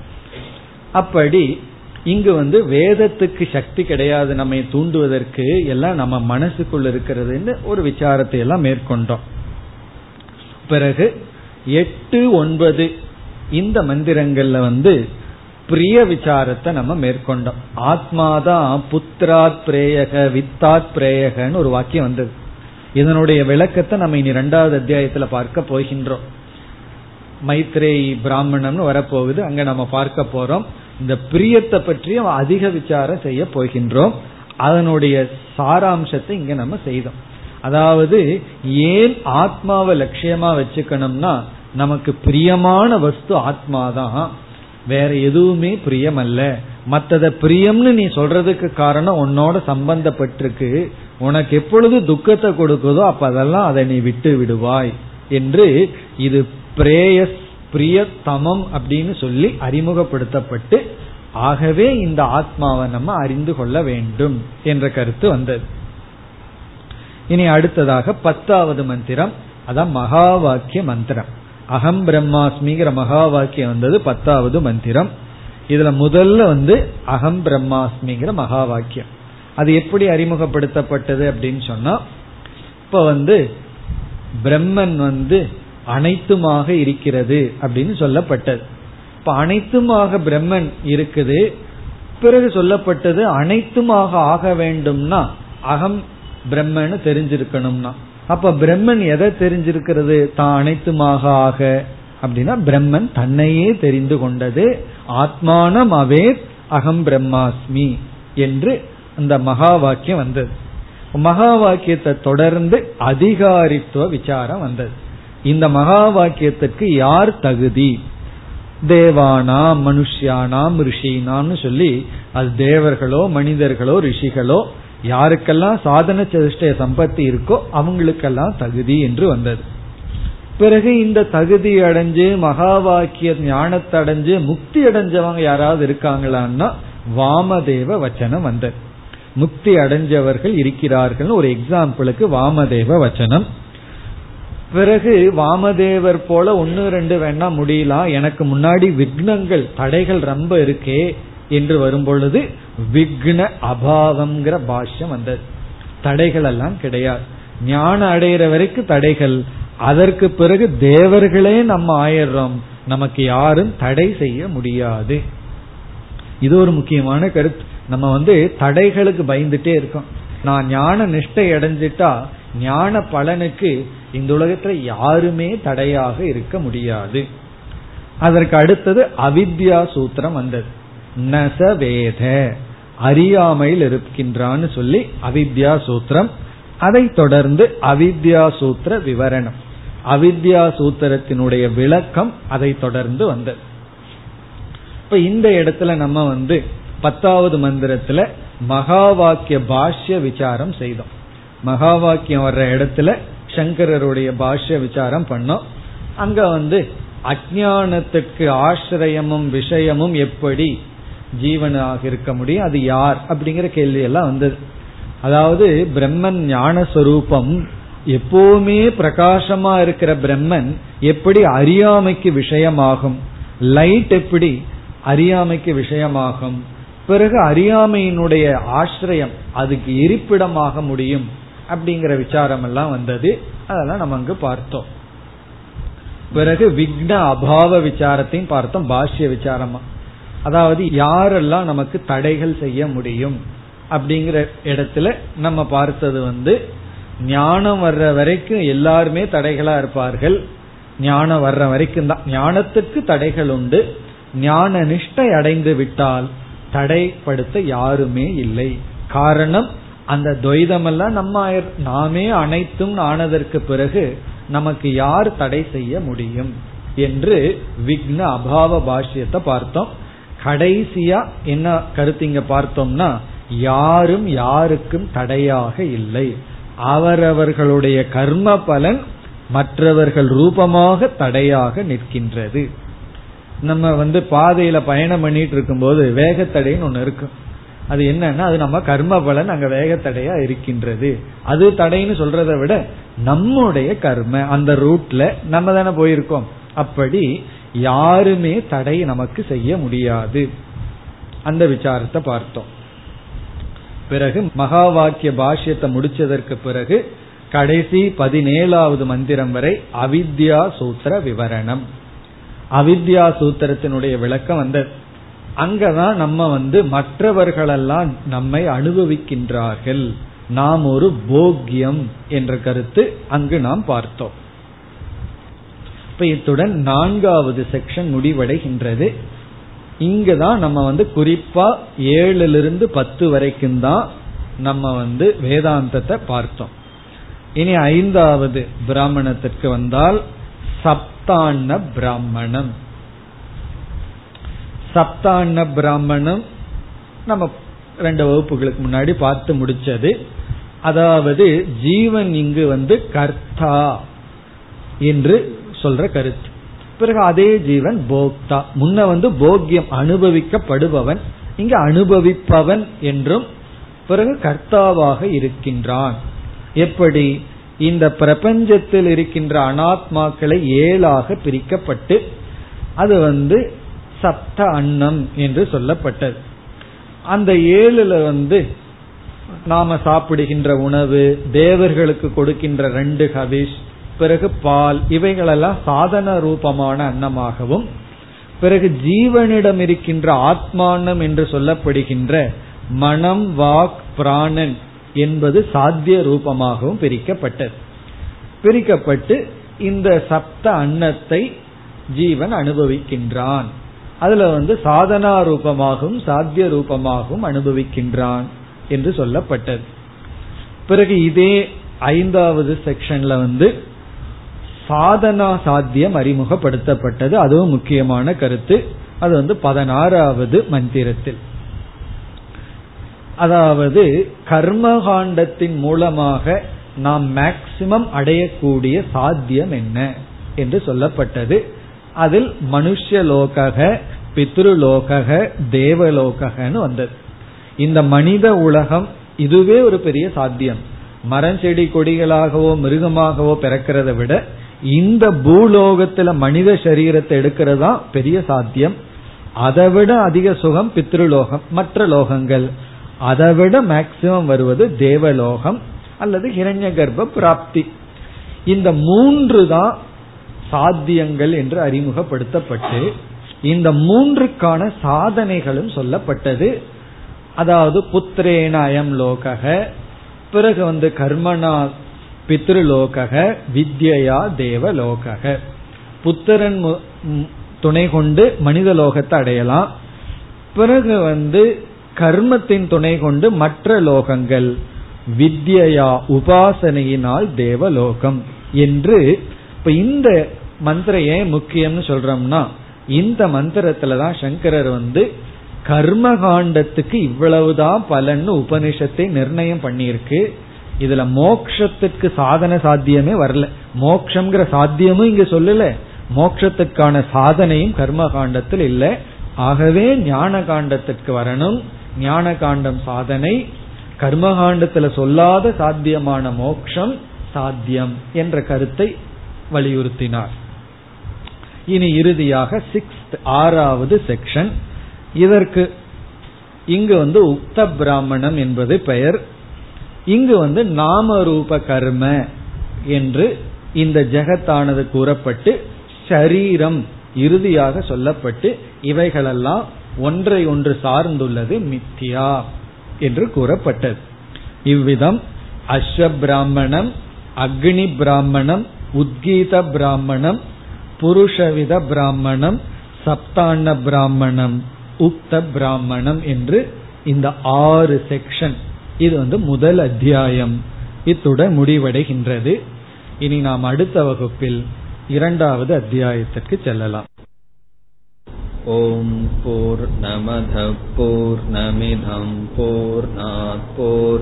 அப்படி இங்கு வந்து வேதத்துக்கு சக்தி கிடையாது நம்மை தூண்டுவதற்கு எல்லாம் நம்ம மனசுக்குள்ள இருக்கிறதுன்னு ஒரு விசாரத்தை எல்லாம் மேற்கொண்டோம். பிறகு எட்டு ஒன்பது இந்த மந்திரங்கள்ல வந்து பிரிய விசாரத்தை நம்ம மேற்கொண்டோம். ஆத்மாதான் புத்திராத் பிரேயக வித்தாத் பிரேயகன்னு ஒரு வாக்கியம் வந்தது. இதனுடைய விளக்கத்தை நம்ம இனி ரெண்டாவது அத்தியாயத்துல பார்க்க போகின்றோம். மைத்ரேயி பிராமணம்னு வரப்போகுது. அங்க நம்ம பார்க்க போறோம். இந்த பிரியத்தை பற்றியும் அதிக விசாரம் செய்ய போகின்றோம். அதனுடைய சாராம்சத்தை இங்க நம்ம செய்தோம். அதாவது ஏன் ஆத்மாவை லட்சியமா வச்சுக்கணும்னா நமக்கு பிரியமான வஸ்து ஆத்மாதான். வேற எதுவுமே பிரியம் அல்ல மத்தத பிரியம்னு நீ சொல்றதுக்கு காரணம் உன்னோட சம்பந்தப்பட்டிருக்கு. உனக்கு எப்பொழுது துக்கத்தை கொடுக்குதோ அப்ப அதெல்லாம் அதை நீ விட்டு விடுவாய். என்று இது பிரேயஸ் பிரியத்தமம் அப்படின்னு சொல்லி அறிமுகப்படுத்தப்பட்டு ஆகவே இந்த ஆத்மாவை நம்ம அறிந்து கொள்ள வேண்டும் என்ற கருத்து வந்தது. இனி அடுத்ததாக பத்தாவது மந்திரம் அதான் மகா வாக்கிய மந்திரம். அகம் பிரம்மாஸ்மிங்கிற மகா வாக்கியம் வந்தது பத்தாவது மந்திரம். இதுல முதல்ல வந்து அகம் பிரம்மாஸ்மிங்கிற மகா வாக்கியம் அது எப்படி அறிமுகப்படுத்தப்பட்டது அப்படின்னு சொன்னா இப்ப வந்து பிரம்மன் வந்து அனைத்துமாக இருக்கிறது அப்படின்னு சொல்லப்பட்டது. இப்ப அனைத்துமாக பிரம்மன் இருக்குது. பிறகு சொல்லப்பட்டது அனைத்துமாக ஆக வேண்டும்னா அகம் பிரம்மன்னு தெரிஞ்சிருக்கணும்னா. அப்ப பிரம்மன் எதை தெரிஞ்சிருக்கிறது? தான் அனைத்துமாக ஆக. அப்படின்னா பிரம்மன் தன்னையே தெரிந்து கொண்டது. ஆத்மானம் அவே அகம் பிரம்மாஸ்மி என்று அந்த மகா வாக்கியம் வந்தது. மகா வாக்கியத்தை தொடர்ந்து அதிகாரித்துவ விசாரம் வந்தது. இந்த மகா வாக்கியத்திற்கு யார் தகுதி? தேவானாம் மனுஷியானாம் ரிஷினான்னு சொல்லி அது தேவர்களோ மனிதர்களோ ரிஷிகளோ யாருக்கெல்லாம் சாதன சதுஷ்டய சம்பத்தி இருக்கோ அவங்களுக்கெல்லாம் தகுதி என்று வந்தது. பிறகு இந்த தகுதி அடைஞ்சு மகா வாக்கிய ஞானத்தை அடைஞ்சு முக்தி அடைஞ்சவங்க யாராவது இருக்காங்களான்னா வாமதேவ வச்சனம் வந்தது. முக்தி அடைஞ்சவர்கள் இருக்கிறார்கள் ஒரு எக்ஸாம்பிளுக்கு வாமதேவ வச்சனம். பிறகு வாமதேவர் போல ஒன்னு ரெண்டு வேணா முடியலாம் எனக்கு முன்னாடி விக்னங்கள் தடைகள் ரொம்ப இருக்கே என்று வரும்பொழுது விக்ன அபாவம்ங்கிற பாஷ்யம் வந்தது. தடைகள் எல்லாம் கிடையாது. ஞானம் அடைகிற வரைக்கும் தடைகள். அதற்கு பிறகு தேவர்களே நம்ம ஆயிடுறோம். நமக்கு யாரும் தடை செய்ய முடியாது. இது ஒரு முக்கியமான கருத்து. நம்ம வந்து தடைகளுக்கு பயந்துட்டே இருக்கோம். நான் ஞான நிஷ்டை அடைஞ்சிட்டா ஞான பலனுக்கு இந்த உலகத்துல யாருமே தடையாக இருக்க முடியாது. அதற்கு அடுத்தது அவித்யா சூத்திரம் வந்தது. நச வேத. அறியாமையில் இருக்கின்றான்னு சொல்லி அவித்யா சூத்திரம். அதை தொடர்ந்து அவித்யா சூத்திர விவரணம். அவித்யா சூத்திரத்தினுடைய விளக்கம் அதை தொடர்ந்து வந்தது. இப்ப இந்த இடத்துல நம்ம வந்து பத்தாவது மந்திரத்துல மகா வாக்கிய பாஷ்ய விசாரம் செய்தோம். மகா வாக்கியம் வர்ற இடத்துல சங்கரருடைய பாஷ்ய விசாரம் பண்ணோம். அங்க வந்து அஜானத்துக்கு ஆசிரியமும் விஷயமும் எப்படி ஜீவனாக இருக்க முடியும் அது யார் அப்படிங்கிற கேள்வி எல்லாம் வந்தது. அதாவது பிரம்மன் ஞானஸ்வரூபம் எப்பவுமே பிரகாசமா இருக்கிற பிரம்மன் எப்படி அறியாமைக்கு விஷயமாகும் லைட் எப்படி அறியாமைக்கு விஷயமாகும் பிறகு அறியாமையினுடைய ஆசிரியம் அதுக்கு இருப்பிடமாக முடியும் அப்படிங்கிற விசாரம் எல்லாம் வந்தது. அதெல்லாம் நம்ம அங்கு பார்த்தோம். பிறகு விக்ன அபாவ விசாரத்தையும் பார்த்தோம். பாஷ்ய விசாரமா. அதாவது யாரெல்லாம் நமக்கு தடைகள் செய்ய முடியும் அப்படிங்கிற இடத்துல நம்ம பார்த்தது வந்து ஞானம் வர்ற வரைக்கும் எல்லாருமே தடைகளா இருப்பார்கள். ஞானம் வர்ற வரைக்கும் தான். ஞானத்துக்கு தடைகள் உண்டு. ஞான நிஷ்டை அடைந்து விட்டால் தடைப்படுத்த யாருமே இல்லை. காரணம் அந்த துவைதமெல்லாம் நம்ம நாமே அனைத்தும் ஆனதற்கு பிறகு நமக்கு யார் தடை செய்ய முடியும் என்று விக்ன அபாவ பாஷ்யத்தை பார்த்தோம். கடைசியா என்ன கருத்து இங்க பார்த்தோம்னா யாரும் யாருக்கும் தடையாக இல்லை. அவரவர்களுடைய கர்ம பலன் மற்றவர்கள் ரூபமாக தடையாக நிற்கின்றது. நம்ம வந்து பாதையில பயணம் பண்ணிட்டு இருக்கும்போது வேகத்தடைன்னு ஒன்று இருக்கும். அது என்னன்னா அது நம்ம கர்ம பலன் அங்க வேகத்தடையா இருக்கின்றது. அது தடைன்னு சொல்றதை விட நம்முடைய கர்ம அந்த ரூட்ல நம்ம தானே போயிருக்கோம். அப்படி யாருமே தடை நமக்கு செய்ய முடியாது. அந்த விசாரத்தை பார்த்தோம். பிறகு மகா வாக்கிய பாஷ்யத்தை முடிச்சதற்கு பிறகு கடைசி பதினேழாவது மந்திரம் வரை அவித்யா சூத்திர விவரணம். அவித்யா சூத்திரத்தினுடைய விளக்கம் வந்தது. அங்கதான் நம்ம வந்து மற்றவர்களெல்லாம் நம்மை அனுபவிக்கின்றார்கள். நாம் ஒரு போக்கியம் என்ற கருத்து அங்கு நாம் பார்த்தோம். இப்ப இத்துடன் நான்காவது செக்ஷன் முடிவடைகின்றது. இங்குதான் நம்ம வந்து குறிப்பா ஏழுல இருந்து பத்து வரைக்கும் தான் நம்ம வந்து வேதாந்தத்தை பார்த்தோம். இனி ஐந்தாவது பிராமணத்திற்கு வந்தால் சப்தான்ன பிராமணம். சப்தான்ன பிராமணம் நம்ம ரெண்டு வகுப்புகளுக்கு முன்னாடி பார்த்து முடிச்சது. அதாவது ஜீவன் இங்கு வந்து கர்த்தா என்று சொல்ற கருத்து. பிறகு அதே ஜீவன் போக்தா. முன்ன வந்து போக்கியம் அனுபவிக்கப்படுபவன் இங்கு அனுபவிப்பவன் என்றும் பிறகு கர்த்தாவாக இருக்கின்றான். எப்படி? இந்த பிரபஞ்சத்தில் இருக்கின்ற அனாத்மாக்களை ஏழாக பிரிக்கப்பட்டு அது வந்து சப்த அன்னம் என்று சொல்லப்பட்டது. அந்த ஏழுல வந்து நாம சாப்பிடுகின்ற உணவு தேவர்களுக்கு கொடுக்கின்ற ரெண்டு ஹவிஷ் பிறகு பால் இவைகளெல்லாம் சாதன ரூபமான அன்னமாகவும் பிறகு ஜீவனிடம் இருக்கின்ற ஆத்மானம் என்று சொல்லப்படுகின்ற மனம் வாக் பிராணன் என்பது சாத்திய ரூபமாகவும் பிரிக்கப்பட்டது. பிரிக்கப்பட்டு இந்த சப்த அன்னத்தை ஜீவன் அனுபவிக்கின்றான். அதுல வந்து சாதனா ரூபமாகவும் சாத்திய ரூபமாகவும் அனுபவிக்கின்றான் என்று சொல்லப்பட்டது. பிறகு இதே ஐந்தாவது செக்ஷன்ல வந்து சாதனா சாத்தியம் அறிமுகப்படுத்தப்பட்டது. அதுவும் முக்கியமான கருத்து. அது வந்து பதினாறாவது மந்திரத்தில். அதாவது கர்மகாண்டத்தின் மூலமாக நாம் மேக்சிமம் அடையக்கூடிய சாத்தியம் என்ன என்று சொல்லப்பட்டது. அதில் மனுஷலோக பித்ருலோக தேவலோகன்னு வந்தது. இந்த மனித உலகம் இதுவே ஒரு பெரிய சாத்தியம். மரம் செடி கொடிகளாகவோ மிருகமாகவோ பிறக்கிறத விட இந்த பூலோகத்துல மனித சரீரத்தை எடுக்கிறது தான் பெரிய சாத்தியம். அதை விட அதிக சுகம் பித்ருலோகம் மற்ற லோகங்கள். அதை விட மேக்சிமம் வருவது தேவலோகம் அல்லது ஹிரண்ய கர்ப்ப பிராப்தி. இந்த மூன்று தான் சாத்தியங்கள் என்று அறிமுகப்படுத்தப்பட்டு இந்த மூன்றுக்கான சாதனைகளும் சொல்லப்பட்டது. அதாவது புத்திரேன அயம் லோகக பிறகு வந்து கர்மனா பித்ருலோக வித்யா தேவலோக புத்திரன் துணை கொண்டு மனித லோகத்தை அடையலாம். பிறகு வந்து கர்மத்தின் துணை கொண்டு மற்ற லோகங்கள் வித்யா உபாசனையினால் தேவலோகம் என்று இப்ப இந்த மந்திரம் ஏன் முக்கியம்னு சொல்றோம்னா இந்த மந்திரத்துலதான் சங்கரர் வந்து கர்ம காண்டத்துக்கு இவ்வளவுதான் பலன்னு உபனிஷத்தை நிர்ணயம் பண்ணியிருக்கு. இதுல மோக்ஷத்துக்கு சாதன சாத்தியமே வரல. மோக்ஷங்கிற சாத்தியமும் இங்க சொல்லல. மோக்ஷத்துக்கான சாதனையும் கர்ம காண்டத்தில் இல்லை. ஆகவே ஞான காண்டத்திற்கு வரணும். ஞான காண்டம் சாதனை கர்மகாண்டத்துல சொல்லாத சாத்தியமான மோக்ஷம் சாத்தியம் என்ற கருத்தை வலியுறுத்தினார். இனி இறுதியாக சிக்ஸ்த் ஆறாவது செக்ஷன் இதற்கு இங்கு வந்து உக்த பிராமணம் என்பது பெயர். இங்கு வந்து நாம ரூப கர்ம என்று இந்த ஜெகத்தானது கூறப்பட்டு ஷரீரம் இறுதியாக சொல்லப்பட்டு இவைகளெல்லாம் ஒன்றை ஒன்று சார்ந்துள்ளது மித்தியா என்று கூறப்பட்டது. இவ்விதம் அஸ்வ பிராமணம் அக்னி பிராமணம் உத்கீத பிராமணம் புருஷவித பிராமணம் சப்தான பிராமணம் உக்த பிராமணம் என்று இந்த ஆறு செக்ஷன் இது வந்து முதல் அத்தியாயம். இத்துடன் முடிவடைகின்றது. இனி நாம் அடுத்த வகுப்பில் இரண்டாவது அத்தியாயத்திற்கு செல்லலாம். ஓம் போர் நமத போர் நமிதம் போர் போர்